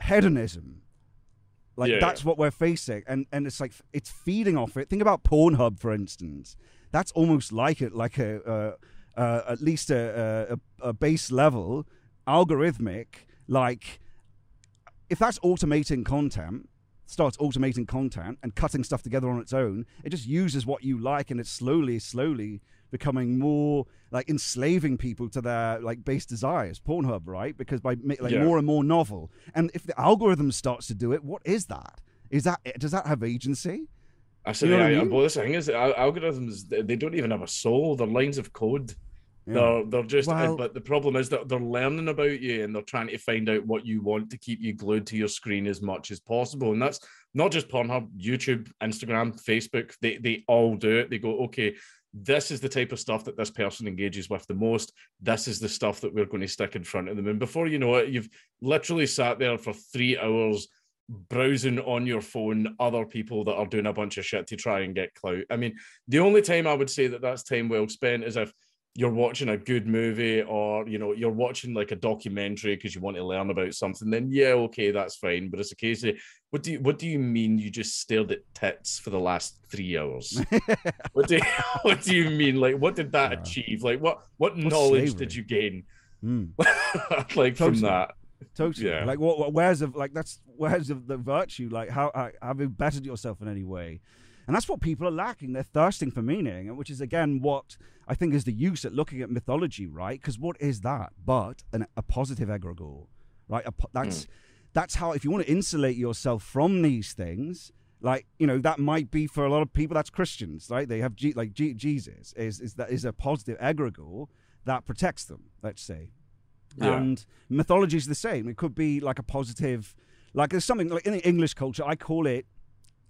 hedonism. Like Yeah. that's what we're facing, and and it's like it's feeding off it. Think about Pornhub, for instance. That's almost like it, like a uh, uh, at least a, a a base level algorithmic. Like if that's automating content, starts automating content and cutting stuff together on its own, it just uses what you like, and it's slowly, slowly becoming more like enslaving people to their like base desires pornhub right because by like Yeah. more and more novel and if the algorithm starts to do it what is that is that does that have agency I said, You know what I yeah, mean? well, the thing is, algorithms they- they don't even have a soul. They're lines of code. They're they're just. Well- but the problem is that they're learning about you and they're trying to find out what you want to keep you glued to your screen as much as possible. And that's not just Pornhub, YouTube, Instagram, Facebook. They they all do it. They go, okay, this is the type of stuff that this person engages with the most. This is the stuff that we're going to stick in front of them. And before you know it, you've literally sat there for three hours browsing on your phone other people that are doing a bunch of shit to try and get clout. I mean, the only time I would say that that's time well spent is if you're watching a good movie or you know you're watching like a documentary because you want to learn about something then yeah okay that's fine but it's a case of what do you what do you mean you just stared at tits for the last three hours what do you, what do you mean like what did that Yeah. achieve like what what knowledge slavery? did you gain Hmm. like from Totally. that totally Yeah. like what, what where's of like that's where's of the virtue like how, how have you bettered yourself in any way and that's what people are lacking they're thirsting for meaning and which is again what i think is the use at looking at mythology right because what is that but an, a positive egregore right a, that's mm. that's how if you want to insulate yourself from these things like you know that might be for a lot of people that's christians right they have G, like G, jesus is is that is a positive egregore that protects them let's say Yeah. and mythology is the same. It could be like a positive, like there's something like in the English culture. I call it,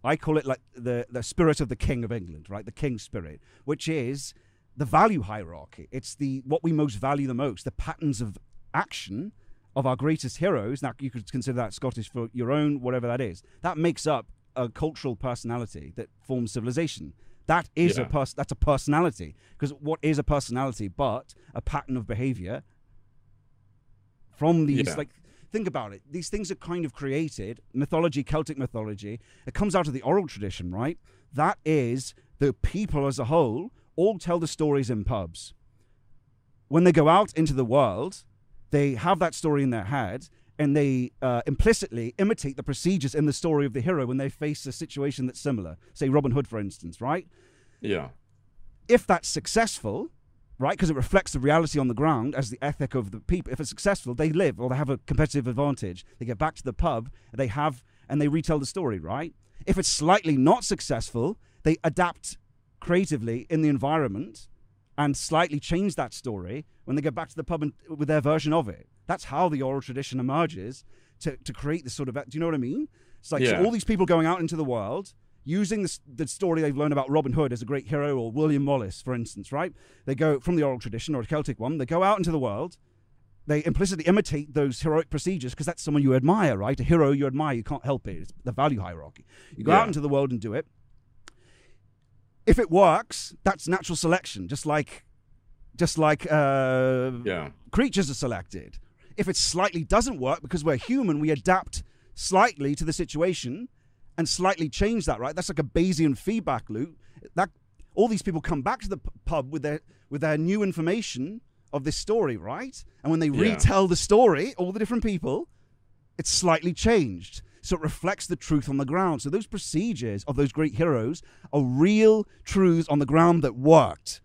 I call it like the the spirit of the King of England, right? The King spirit, which is the value hierarchy. It's the what we most value the most, the patterns of action of our greatest heroes. Now you could consider that Scottish for your own, whatever that is. That makes up a cultural personality that forms civilization. That is a Yeah. pers- that's a personality because what is a personality but a pattern of behavior from these Yeah. like think about it these things are kind of created mythology celtic mythology it comes out of the oral tradition right that is the people as a whole all tell the stories in pubs when they go out into the world they have that story in their head and they uh, implicitly imitate the procedures in the story of the hero when they face a situation that's similar. Say Robin Hood, for instance, right? Yeah. If that's successful, right, because it reflects the reality on the ground as the ethic of the people. If it's successful, they live or they have a competitive advantage. They get back to the pub, they have, and they retell the story, right? If it's slightly not successful, they adapt creatively in the environment and slightly change that story when they get back to the pub and, with their version of it. That's how the oral tradition emerges to, to create this sort of. Do you know what I mean? It's like Yeah. so all these people going out into the world using this, the story they've learned about Robin Hood as a great hero or William Wallace, for instance, right? They go from the oral tradition or a Celtic one, they go out into the world. They implicitly imitate those heroic procedures because that's someone you admire, right? A hero you admire, you can't help it. It's the value hierarchy. You go Yeah. out into the world and do it. If it works, that's natural selection, just like, just like uh, Yeah. creatures are selected. If it slightly doesn't work because we're human, we adapt slightly to the situation and slightly change that, right? That's like a Bayesian feedback loop. That all these people come back to the pub with their with their new information of this story, right? And when they Yeah. retell the story, all the different people, it's slightly changed. So it reflects the truth on the ground. So those procedures of those great heroes are real truths on the ground that worked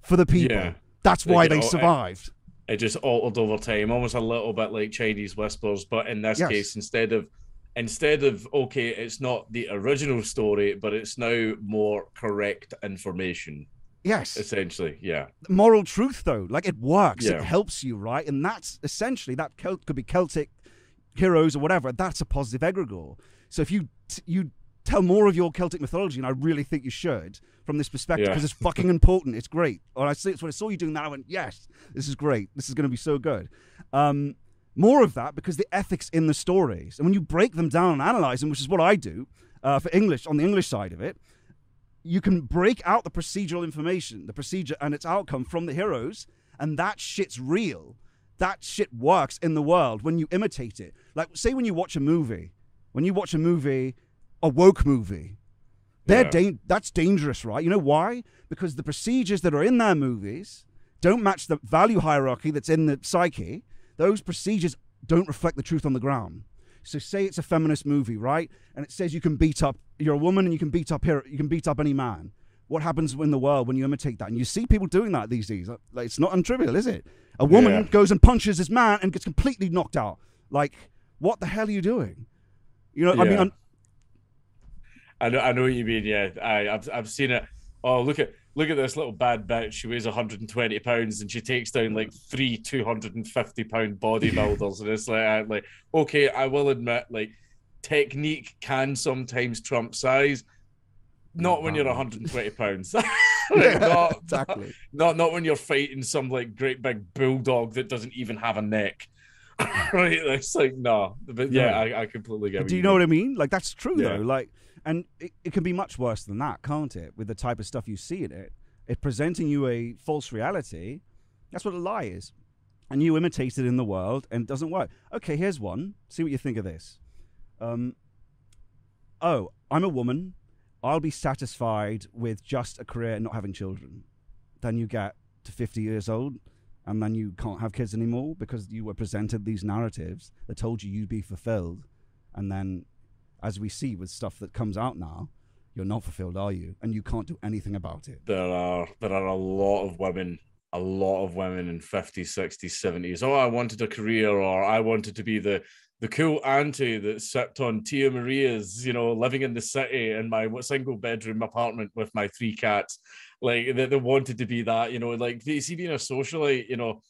for the people. Yeah. That's They why they all- survived. it just altered over time, almost a little bit like Chinese whispers, but in this Yes. case, instead of instead of okay, it's not the original story, but it's now more correct information. Yes. Essentially, yeah, moral truth though like it works Yeah. it helps you right and that's essentially that Celt- could be celtic heroes or whatever that's a positive egregore so if you t- you tell more of your celtic mythology and i really think you should from this perspective Yeah. because it's fucking important it's great or i see it's when i saw you doing that i went yes this is great this is going to be so good um more of that because the ethics in the stories and when you break them down and analyze them which is what i do uh, for english on the english side of it you can break out the procedural information, the procedure and its outcome from the heroes, and that shit's real. That shit works in the world when you imitate it. Like, say, when you watch a movie, when you watch a movie, a woke movie, they're Yeah. dan- that's dangerous, right? You know why? Because the procedures that are in their movies don't match the value hierarchy that's in the psyche. Those procedures don't reflect the truth on the ground. So say it's a feminist movie, right? And it says you can beat up you're a woman and you can beat up here you can beat up any man. What happens in the world when you imitate that? And you see people doing that these days. Like, it's not untrivial, is it? A woman Yeah. goes and punches this man and gets completely knocked out. Like, what the hell are you doing? You know, I mean, I'm, I know, I know what you mean. Yeah, I, I've, I've seen it. Oh, look at look at this little bad bitch. She weighs 120 pounds and she takes down like three 250 pound bodybuilders, and it's like, I, like, okay, I will admit, like, technique can sometimes trump size. Not when you're 120 pounds. Like, not, exactly. not not when you're fighting some like great big bulldog that doesn't even have a neck. right? It's like no, but yeah, No. I, I completely get. Do you you know mean. what I mean? Like that's true Yeah. though. Like, and it, it can be much worse than that, can't it? With the type of stuff you see in it, it's presenting you a false reality. That's what a lie is, and you imitate it in the world, and it doesn't work. Okay, here's one. See what you think of this. Um, oh, I'm a woman. I'll be satisfied with just a career and not having children. Then you get to 50 years old, and then you can't have kids anymore because you were presented these narratives that told you you'd be fulfilled and then as we see with stuff that comes out now you're not fulfilled are you? And you can't do anything about it. There are there are a lot of women a lot of women in 50s 60s 70s oh i wanted a career or i wanted to be the the cool auntie that sipped on tia maria's you know living in the city in my single bedroom apartment with my three cats. Like they, they wanted to be that you know like you see being a socialite you know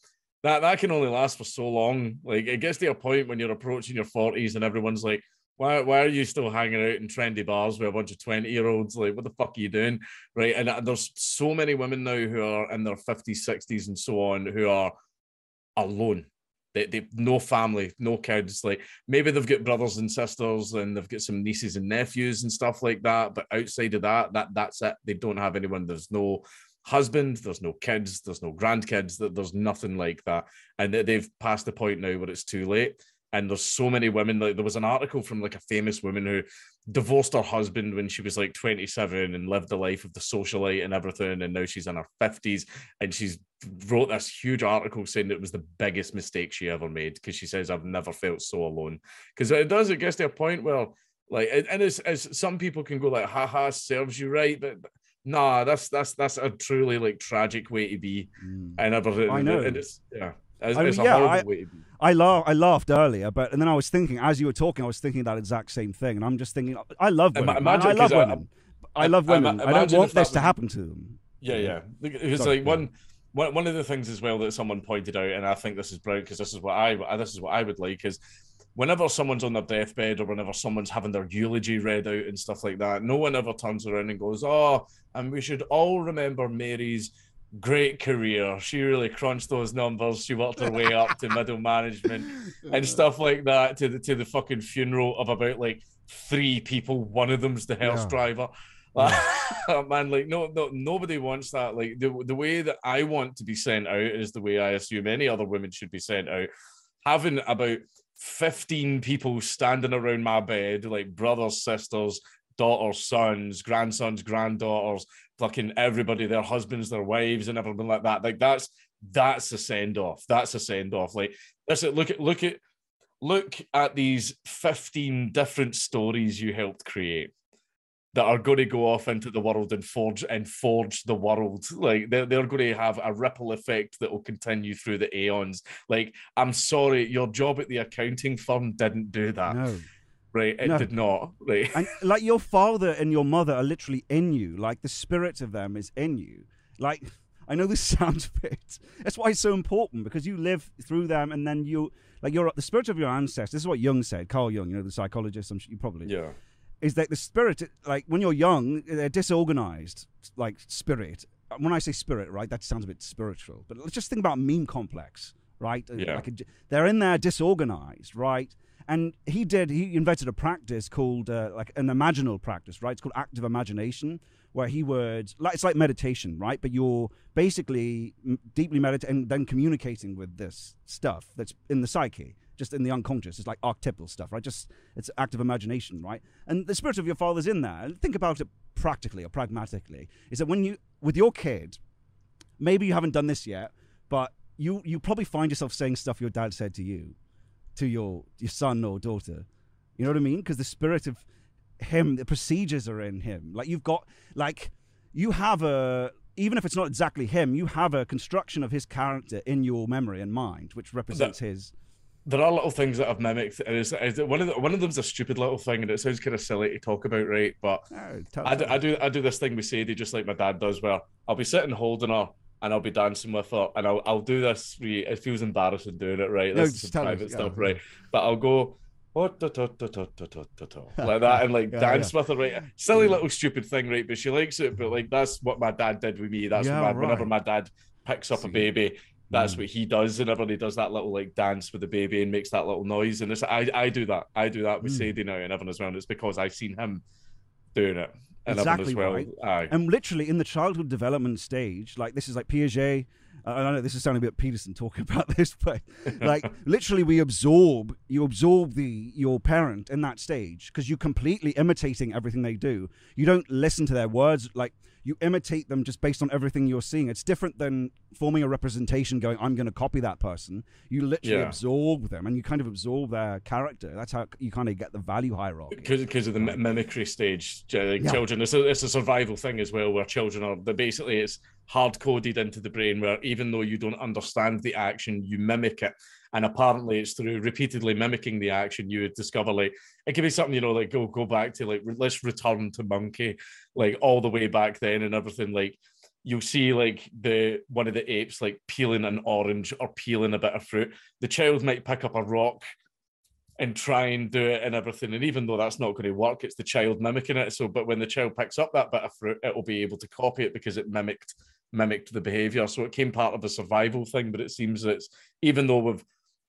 that that can only last for so long. Like it gets to a point when you're approaching your 40s and everyone's like why, why are you still hanging out in trendy bars with a bunch of 20 year olds? Like, what the fuck are you doing? Right. And uh, there's so many women now who are in their 50s, 60s, and so on who are alone. They, they no family, no kids. Like maybe they've got brothers and sisters and they've got some nieces and nephews and stuff like that. But outside of that, that that's it. They don't have anyone. There's no husband, there's no kids, there's no grandkids, that there's nothing like that. And they've passed the point now where it's too late. And there's so many women. Like there was an article from like a famous woman who divorced her husband when she was like 27 and lived the life of the socialite and everything, and now she's in her 50s and she's wrote this huge article saying it was the biggest mistake she ever made because she says I've never felt so alone because it does it gets to a point where like and as, as some people can go like haha serves you right but nah that's that's that's a truly like tragic way to be mm. and ever I know and it's yeah it's, I mean, yeah, I, I, laugh, I laughed earlier, but and then I was thinking, as you were talking, I was thinking that exact same thing, and I'm just thinking, I love women. Imagine, uh, I love women. I, I, love women. I, don't want this to happen to them. Yeah, yeah. It's Sorry, like one, one, one of the things as well that someone pointed out, and I think this is brilliant because this is what I, this is what I would like is whenever someone's on their deathbed or whenever someone's having their eulogy read out and stuff like that, no one ever turns around and goes, "Oh, and we should all remember Mary's." Great career. She really crunched those numbers. She worked her way up to middle management and stuff like that to the to the fucking funeral of about like three people. One of them's the hearse yeah. driver. Yeah. Oh, man, like no, no, nobody wants that. Like the the way that I want to be sent out is the way I assume any other women should be sent out. Having about 15 people standing around my bed, like brothers, sisters, daughters, sons, grandsons, granddaughters, fucking everybody, their husbands, their wives, and everything like that. Like that's that's a send off. That's a send off. Like that's it. Look at look at look at these 15 different stories you helped create that are going to go off into the world and forge and forge the world. Like they're, they're going to have a ripple effect that will continue through the aeons. Like, I'm sorry, your job at the accounting firm didn't do that. No right? It no. did not, right? And like your father and your mother are literally in you. Like the spirit of them is in you. Like I know this sounds a bit. That's why it's so important because you live through them, and then you like you're the spirit of your ancestors. This is what Jung said. Carl Jung, you know the psychologist. I'm sure you probably yeah. Is that the spirit? Like when you're young, they're disorganized, like spirit. When I say spirit, right, that sounds a bit spiritual. But let's just think about meme complex, right? Yeah. Like a, they're in there disorganized, right? And he did, he invented a practice called uh, like an imaginal practice, right? It's called active imagination, where he would, like, it's like meditation, right? But you're basically deeply meditating and then communicating with this stuff that's in the psyche, just in the unconscious. It's like archetypal stuff, right? Just, it's active imagination, right? And the spirit of your father's in there. Think about it practically or pragmatically. Is that when you, with your kid, maybe you haven't done this yet, but you, you probably find yourself saying stuff your dad said to you to your your son or daughter. You know what I mean? Because the spirit of him, the procedures are in him. Like you've got like you have a even if it's not exactly him, you have a construction of his character in your memory and mind, which represents his. There are little things that I've mimicked. And it's, it's, one of the, one of them's a stupid little thing, and it sounds kind of silly to talk about, right? But oh, I, do, I do I do this thing with Sadie just like my dad does, where I'll be sitting holding her, and I'll be dancing with her, and I'll I'll do this. It feels embarrassing doing it, right? This is private us, stuff, yeah. right? But I'll go. like that and like yeah, dance yeah. with her, right? Silly little stupid thing, right? But she likes it. But like that's what my dad did with me. That's yeah, my, right. whenever my dad picks up See. a baby, that's mm. what he does. And everybody does that little like dance with the baby and makes that little noise. And it's I I do that. I do that with mm. Sadie now and everyone as well. And it's because I've seen him doing it exactly well. right. Aye. And literally in the childhood development stage, like this is like Piaget. Uh, I know this is sounding a bit Peterson talking about this, but like literally, we absorb you absorb the your parent in that stage because you're completely imitating everything they do. You don't listen to their words like you imitate them just based on everything you're seeing. It's different than forming a representation going, I'm going to copy that person. You literally yeah. absorb them and you kind of absorb their character. That's how you kind of get the value hierarchy. Because of the mimicry stage, like yeah. children, it's a, it's a survival thing as well, where children are, they basically, it's hard coded into the brain where even though you don't understand the action, you mimic it and apparently it's through repeatedly mimicking the action you would discover like it could be something you know like go go back to like let's return to monkey like all the way back then and everything like you'll see like the one of the apes like peeling an orange or peeling a bit of fruit. The child might pick up a rock and try and do it and everything and even though that's not going to work it's the child mimicking it. So but when the child picks up that bit of fruit it will be able to copy it because it mimicked mimicked the behavior. So it came part of a survival thing but it seems that even though we've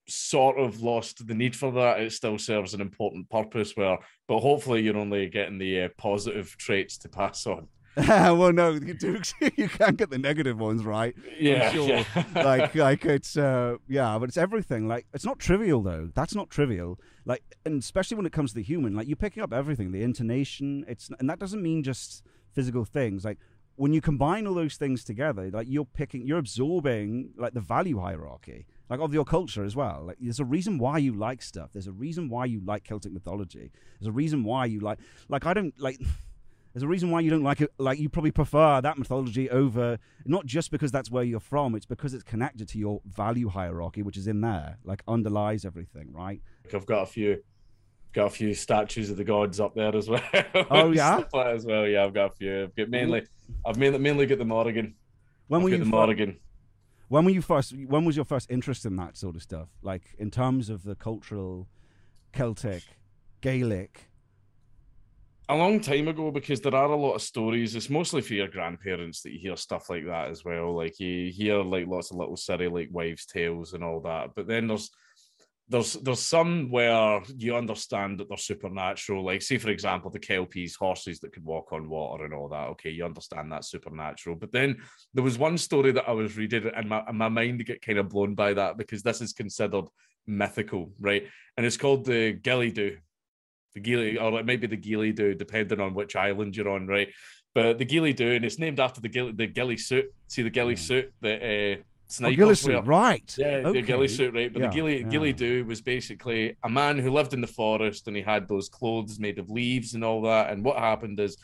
sort of lost the need for that, it still serves an important purpose. Where, but hopefully, you're only getting the uh, positive traits to pass on. well, no, you do. You can't get the negative ones right. Yeah, sure. yeah. like, like it's uh, yeah, but it's everything. Like, it's not trivial though. That's not trivial. Like, and especially when it comes to the human, like you're picking up everything, the intonation. It's and that doesn't mean just physical things. Like when you combine all those things together, like you're picking, you're absorbing like the value hierarchy, like of your culture as well. Like there's a reason why you like stuff. There's a reason why you like Celtic mythology. There's a reason why you like, like I don't like. There's a reason why you don't like it. Like you probably prefer that mythology over not just because that's where you're from. It's because it's connected to your value hierarchy, which is in there, like underlies everything, right? Like I've got a few, got a few statues of the gods up there as well. Oh yeah, Stuff like that as well. Yeah, I've got a few. I've got mainly, mm-hmm. I've mainly mainly got the Morrigan. when I've were got you? the fir- Morrigan? When were you first? When was your first interest in that sort of stuff? Like in terms of the cultural, Celtic, Gaelic. a long time ago because there are a lot of stories. It's mostly for your grandparents that you hear stuff like that as well. Like you hear like lots of little silly like wives' tales and all that. But then there's there's there's some where you understand that they're supernatural. Like say for example the Kelpies, horses that could walk on water and all that. Okay, you understand that's supernatural. But then there was one story that I was reading and my, and my mind get kind of blown by that because this is considered mythical, right? And it's called the Ghillie Dhu the Ghillie, or it might be the Ghillie Dhu, depending on which island you're on, right? But the Ghillie Dhu, and it's named after the Ghillie, the Ghillie suit. See the Ghillie Mm. suit that uh, Oh, snipers wear. Gillisu, right? Yeah, the Okay. Ghillie suit, right? But Yeah, the Ghillie yeah. Ghillie Dhu was basically a man who lived in the forest and he had those clothes made of leaves and all that. And what happened is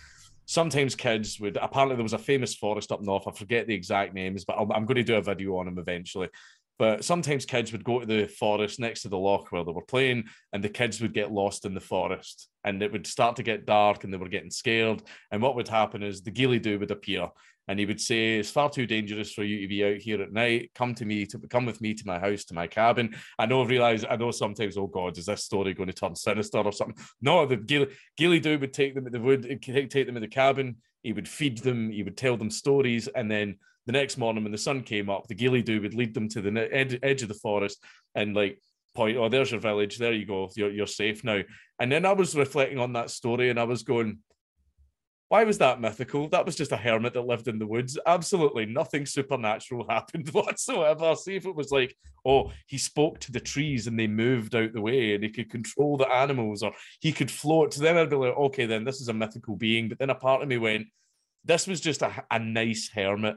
sometimes kids would apparently there was a famous forest up north. I forget the exact names, but I'm, I'm going to do a video on him eventually. But sometimes kids would go to the forest next to the loch where they were playing, and the kids would get lost in the forest, and it would start to get dark, and they were getting scared. And what would happen is the Ghillie Dhu would appear, and he would say, "It's far too dangerous for you to be out here at night. Come to me to come with me to my house, to my cabin." I know, realize I know sometimes. Oh God, is this story going to turn sinister or something? No, the Ghillie, Doo would take them. They would eh, take take them to the cabin. He would feed them. He would tell them stories, and then the next morning when the sun came up, the Ghillie Dhu would lead them to the edge, edge of the forest and like point, oh, there's your village. There you go. You're, you're safe now. And then I was reflecting on that story and I was going, why was that mythical? That was just a hermit that lived in the woods. Absolutely nothing supernatural happened whatsoever. See if it was like, oh, he spoke to the trees and they moved out the way and he could control the animals or he could float. So then I'd be like, okay, then this is a mythical being. But then a part of me went, this was just a, a nice hermit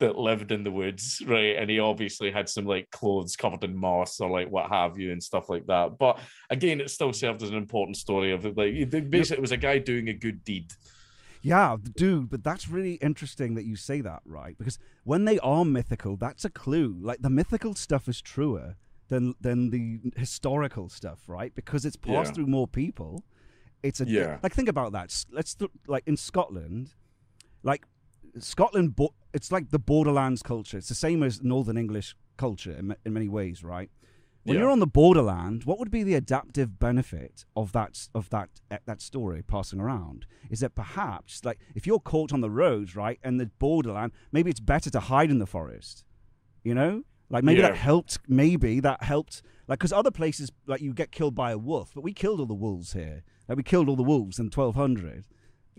that lived in the woods, right? And he obviously had some like clothes covered in moss or like what have you and stuff like that. But again, it still served as an important story of. Like basically, it was a guy doing a good deed. Yeah, dude, but that's really interesting that you say that, right? Because when they are mythical, that's a clue. Like the mythical stuff is truer than than the historical stuff, right? Because it's passed Yeah. through more people. It's a Yeah. like think about that. Let's th- like in Scotland, like Scotland, bo- it's like the borderlands culture. It's the same as Northern English culture in, in many ways, right? When Yeah. you're on the borderland, what would be the adaptive benefit of that of that eh, that story passing around? Is that perhaps like if you're caught on the roads, right, and the borderland, maybe it's better to hide in the forest. You know, like maybe that helped. Maybe that helped. Like because other places, like you get killed by a wolf, but we killed all the wolves here. Like we killed all the wolves in 1200.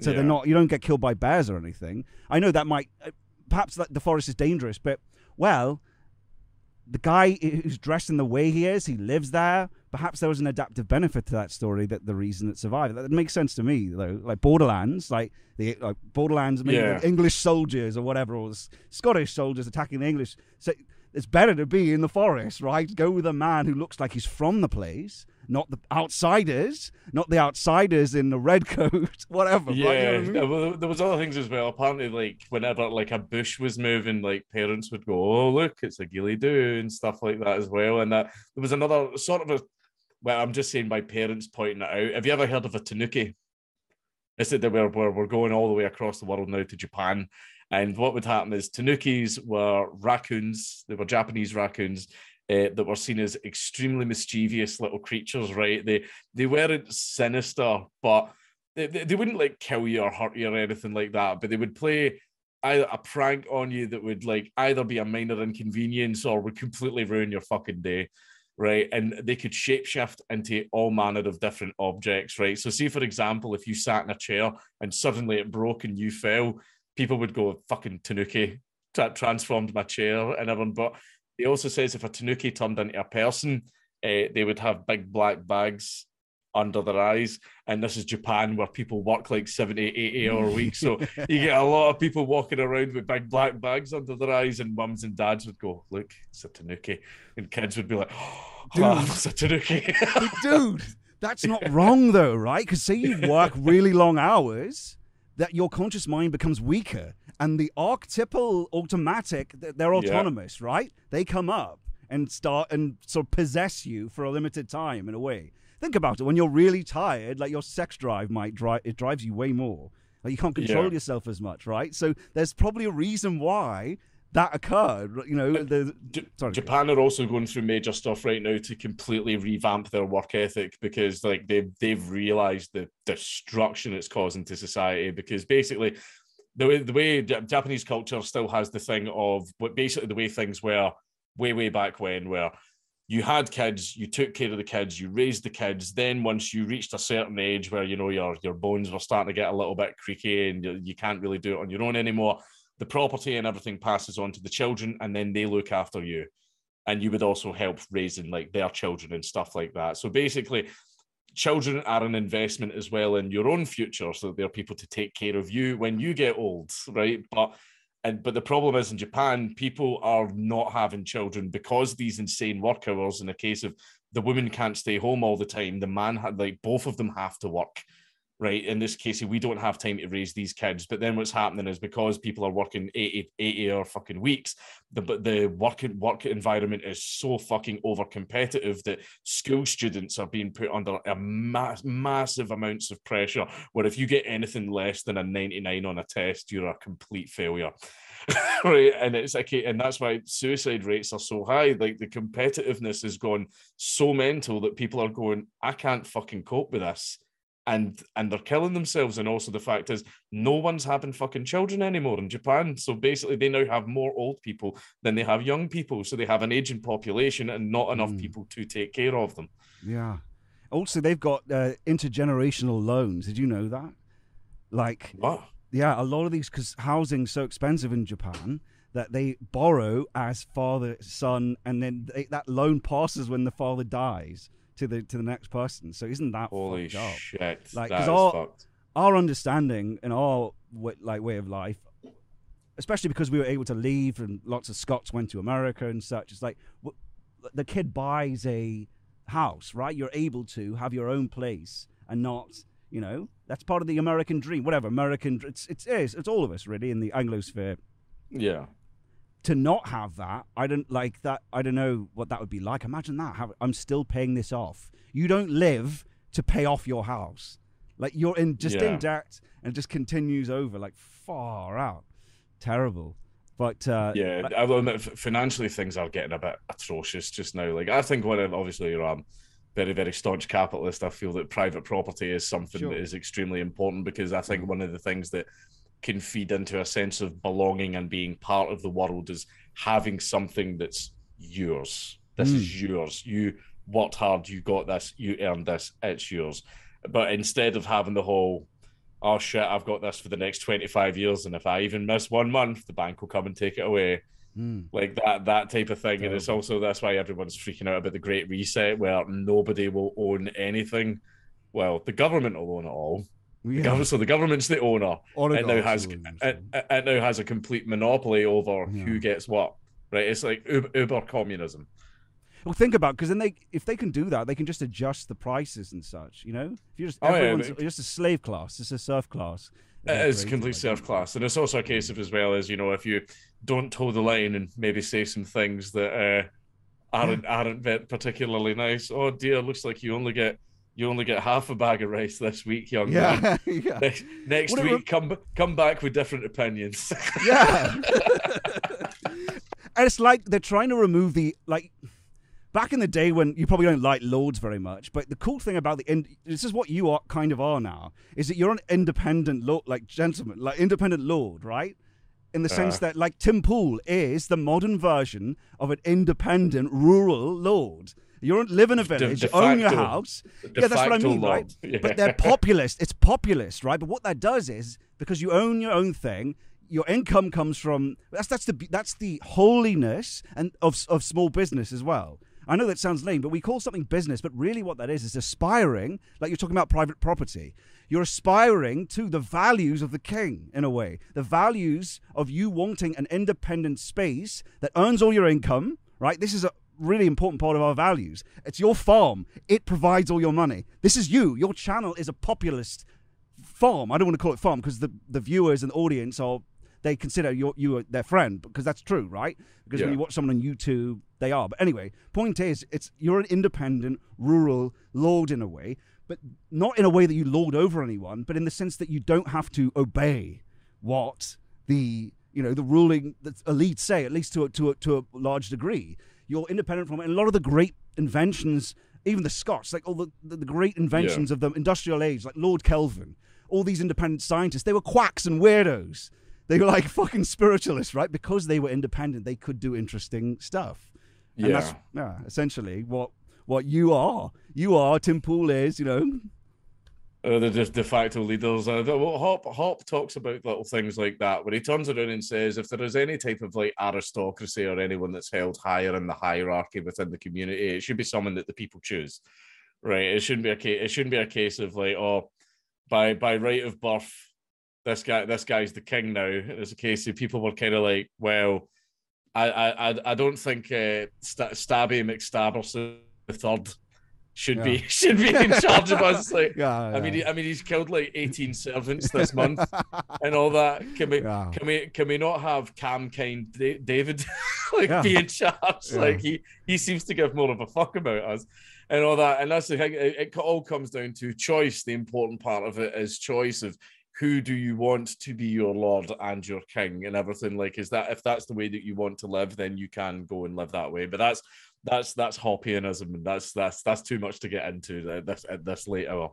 So they're not. You don't get killed by bears or anything. I know that might. uh, Perhaps that the forest is dangerous, but well, the guy who's dressed in the way he is, he lives there. Perhaps there was an adaptive benefit to that story that the reason it survived. That makes sense to me, though. Like Borderlands, like the like Borderlands, maybe Yeah. English soldiers or whatever, or Scottish soldiers attacking the English. So it's better to be in the forest, right? Go with a man who looks like he's from the place, not the outsiders, not the outsiders in the red coat, whatever. right? You know Yeah, what I mean? well, there was other things as well. Apparently, like whenever like a bush was moving, like parents would go, "Oh, look, it's a Ghillie Dhu" and stuff like that as well. And that there was another sort of a. Well, I'm just saying, my parents pointing it out. Have you ever heard of a tanuki? Is it that we're, we're we're going all the way across the world now to Japan? And what would happen is tanukis were raccoons. They were Japanese raccoons. Uh, that were seen as extremely mischievous little creatures, right? They they weren't sinister, but they, they, wouldn't like kill you or hurt you or anything like that, but they would play either a prank on you that would like either be a minor inconvenience or would completely ruin your fucking day. Right. And they could shapeshift into all manner of different objects. Right. So, see, for example, if you sat in a chair and suddenly it broke and you fell, people would go fucking tanuki tra- transformed my chair and everyone. But he also says if a tanuki turned into a person, uh, they would have big black bags under their eyes. And this is Japan where people work like 70, 80 hour weeks. So you get a lot of people walking around with big black bags under their eyes, and mums and dads would go, Look, it's a tanuki. And kids would be like, Oh, dude, it's a tanuki. dude, that's not wrong though, right? Because say you work really long hours, that your conscious mind becomes weaker. And the archetypal automatic, they're autonomous, yeah. right? They come up and start and sort of possess you for a limited time in a way. Think about it. When you're really tired, like your sex drive might drive, it drives you way more. Like you can't control yeah. yourself as much, right? So there's probably a reason why that occurred. You know, the, J- sorry, Japan are also going through major stuff right now to completely revamp their work ethic because like they've they've realized the destruction it's causing to society. Because basically, the way the way Japanese culture still has the thing of what basically the way things were way way back when, where you had kids, you took care of the kids, you raised the kids. Then once you reached a certain age where you know your your bones were starting to get a little bit creaky and you, you can't really do it on your own anymore, the property and everything passes on to the children, and then they look after you, and you would also help raising like their children and stuff like that. So basically, children are an investment as well in your own future, so they're people to take care of you when you get old, right? But and but the problem is in Japan, people are not having children because these insane work hours. In the case of the woman can't stay home all the time, the man had like both of them have to work. Right. In this case, we don't have time to raise these kids. But then what's happening is because people are working 80, 80 hour fucking weeks, the the work work environment is so fucking over competitive that school students are being put under a mass, massive amounts of pressure. Where if you get anything less than a 99 on a test, you're a complete failure. right and it's okay, and that's why suicide rates are so high like the competitiveness has gone so mental that people are going i can't fucking cope with this and and they're killing themselves. And also the fact is no one's having fucking children anymore in japan. So basically they now have more old people than they have young people. So they have an aging population and not enough mm. people to take care of them. Yeah. Also they've got uh, intergenerational loans. Did you know that? Like what? yeah, a lot of these because housing's so expensive in Japan that they borrow as father son, and then they, that loan passes when the father dies to the to the next person. So isn't that holy shit? Like because our fucked. our understanding and our like way of life, especially because we were able to leave and lots of Scots went to America and such. It's like the kid buys a house, right? You're able to have your own place and not you know, that's part of the American dream. Whatever American, it's it's it's, it's all of us really in the Anglosphere. Yeah. To not have that, I don't like that. I don't know what that would be like. Imagine that. How, I'm still paying this off. You don't live to pay off your house. Like you're in just yeah. in debt and it just continues over like far out. Terrible. But uh, yeah, I mean, financially things are getting a bit atrocious just now. Like I think one of obviously you're um, very, very staunch capitalist, I feel that private property is something sure. that is extremely important because I think mm. one of the things that can feed into a sense of belonging and being part of the world is having something that's yours. This mm. is yours. You worked hard, you got this, you earned this, it's yours. But instead of having the whole, oh shit, I've got this for the next 25 years, and if I even miss one month, the bank will come and take it away Mm. Like that that type of thing. And it's also that's why everyone's freaking out about the Great Reset, where nobody will own anything. Well, the government will own it all. Yeah. so the government's the owner. It now has it, it, now has a complete monopoly over yeah. who gets what. Right? It's like Uber, Uber communism. Well, think about because then they, if they can do that, they can just adjust the prices and such. You know, if you're just oh, yeah, just a slave class, it's a serf class. It is complete serf class, and it's also a case of as well as you know if you don't toe the line and maybe say some things that uh, aren't aren't particularly nice. Oh dear, looks like you only get you only get half a bag of rice this week, young yeah, man. yeah. Next, next week, re- come come back with different opinions. yeah, and it's like they're trying to remove the like. Back in the day when you probably don't like lords very much, but the cool thing about the in, this is what you are kind of are now is that you're an independent lord, like gentleman, like independent lord, right? in the sense uh, that, like, Tim Pool is the modern version of an independent rural lord. You don't live in a village, de, de own your house. Yeah, that's what I mean, right? Yeah. But they're populist. It's populist, right? But what that does is because you own your own thing, your income comes from that's that's the that's the holiness and of of small business as well. I know that sounds lame, but we call something business, but really what that is is aspiring, like you're talking about private property. You're aspiring to the values of the king in a way. The values of you wanting an independent space that earns all your income, right? This is a really important part of our values. It's your farm. It provides all your money. This is you. Your channel is a populist farm. I don't want to call it farm because the, the viewers and the audience are they consider you you their friend because that's true, right? Because yeah. when you watch someone on YouTube, they are. But anyway, point is, it's you're an independent, rural lord in a way, but not in a way that you lord over anyone, but in the sense that you don't have to obey what the you know the ruling the elite say, at least to a, to a, to a large degree. You're independent from it. And a lot of the great inventions, even the Scots, like all the, the, the great inventions yeah. of the industrial age, like Lord Kelvin, all these independent scientists, they were quacks and weirdos. They were like fucking spiritualists, right? Because they were independent, they could do interesting stuff. And yeah. that's yeah, essentially what what you are. You are Tim Pool is, you know. Uh, the de facto leaders. Uh, Hop Hop talks about little things like that, where he turns around and says, if there is any type of like aristocracy or anyone that's held higher in the hierarchy within the community, it should be someone that the people choose, right? It shouldn't be a case. It shouldn't be a case of like, oh, by by right of birth, this guy this guy's the king now. It's a case of people were kind of like, well, I I I don't think uh, St- Stabby McStabberson the third should yeah. be should be in charge of us. Like, yeah, yeah. I mean, I mean, he's killed like eighteen servants this month and all that. Can we can we can we not have Cam Kind David like be in charge? Like he he seems to give more of a fuck about us and all that. And that's the thing. It, it all comes down to choice. The important part of it is choice of who do you want to be your lord and your king and everything like is that if that's the way that you want to live then you can go and live that way but that's that's that's Hoppianism and that's that's that's too much to get into at this at this late hour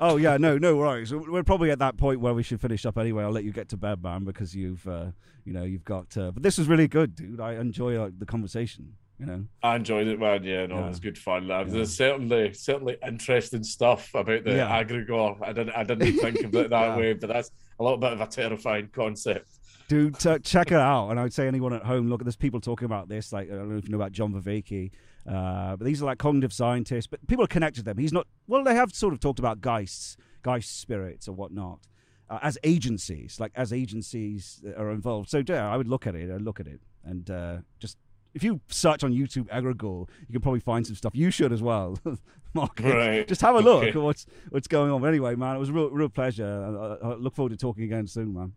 oh yeah no no worries we're probably at that point where we should finish up anyway i'll let you get to bed man because you've uh, you know you've got uh, but this was really good dude i enjoy uh, the conversation you know. I enjoyed it, man. Yeah, no, yeah. it was good fun. Yeah. There's certainly certainly interesting stuff about the yeah. egregore. I didn't I didn't think of it that yeah. way, but that's a little bit of a terrifying concept. Dude, t- check it out. And I would say anyone at home, look, there's people talking about this. Like I don't know if you know about John Vervaeke, uh, but these are like cognitive scientists. But people are connected to them. He's not. Well, they have sort of talked about geists, geist spirits, or whatnot. Uh, as agencies, like as agencies are involved. So yeah, I would look at it. I'd look at it and uh, just if you search on YouTube Egregore, you can probably find some stuff. You should as well, Mark. Right. Just have a look okay. at what's what's going on. But anyway, man, it was a real real pleasure. I, I look forward to talking again soon, man.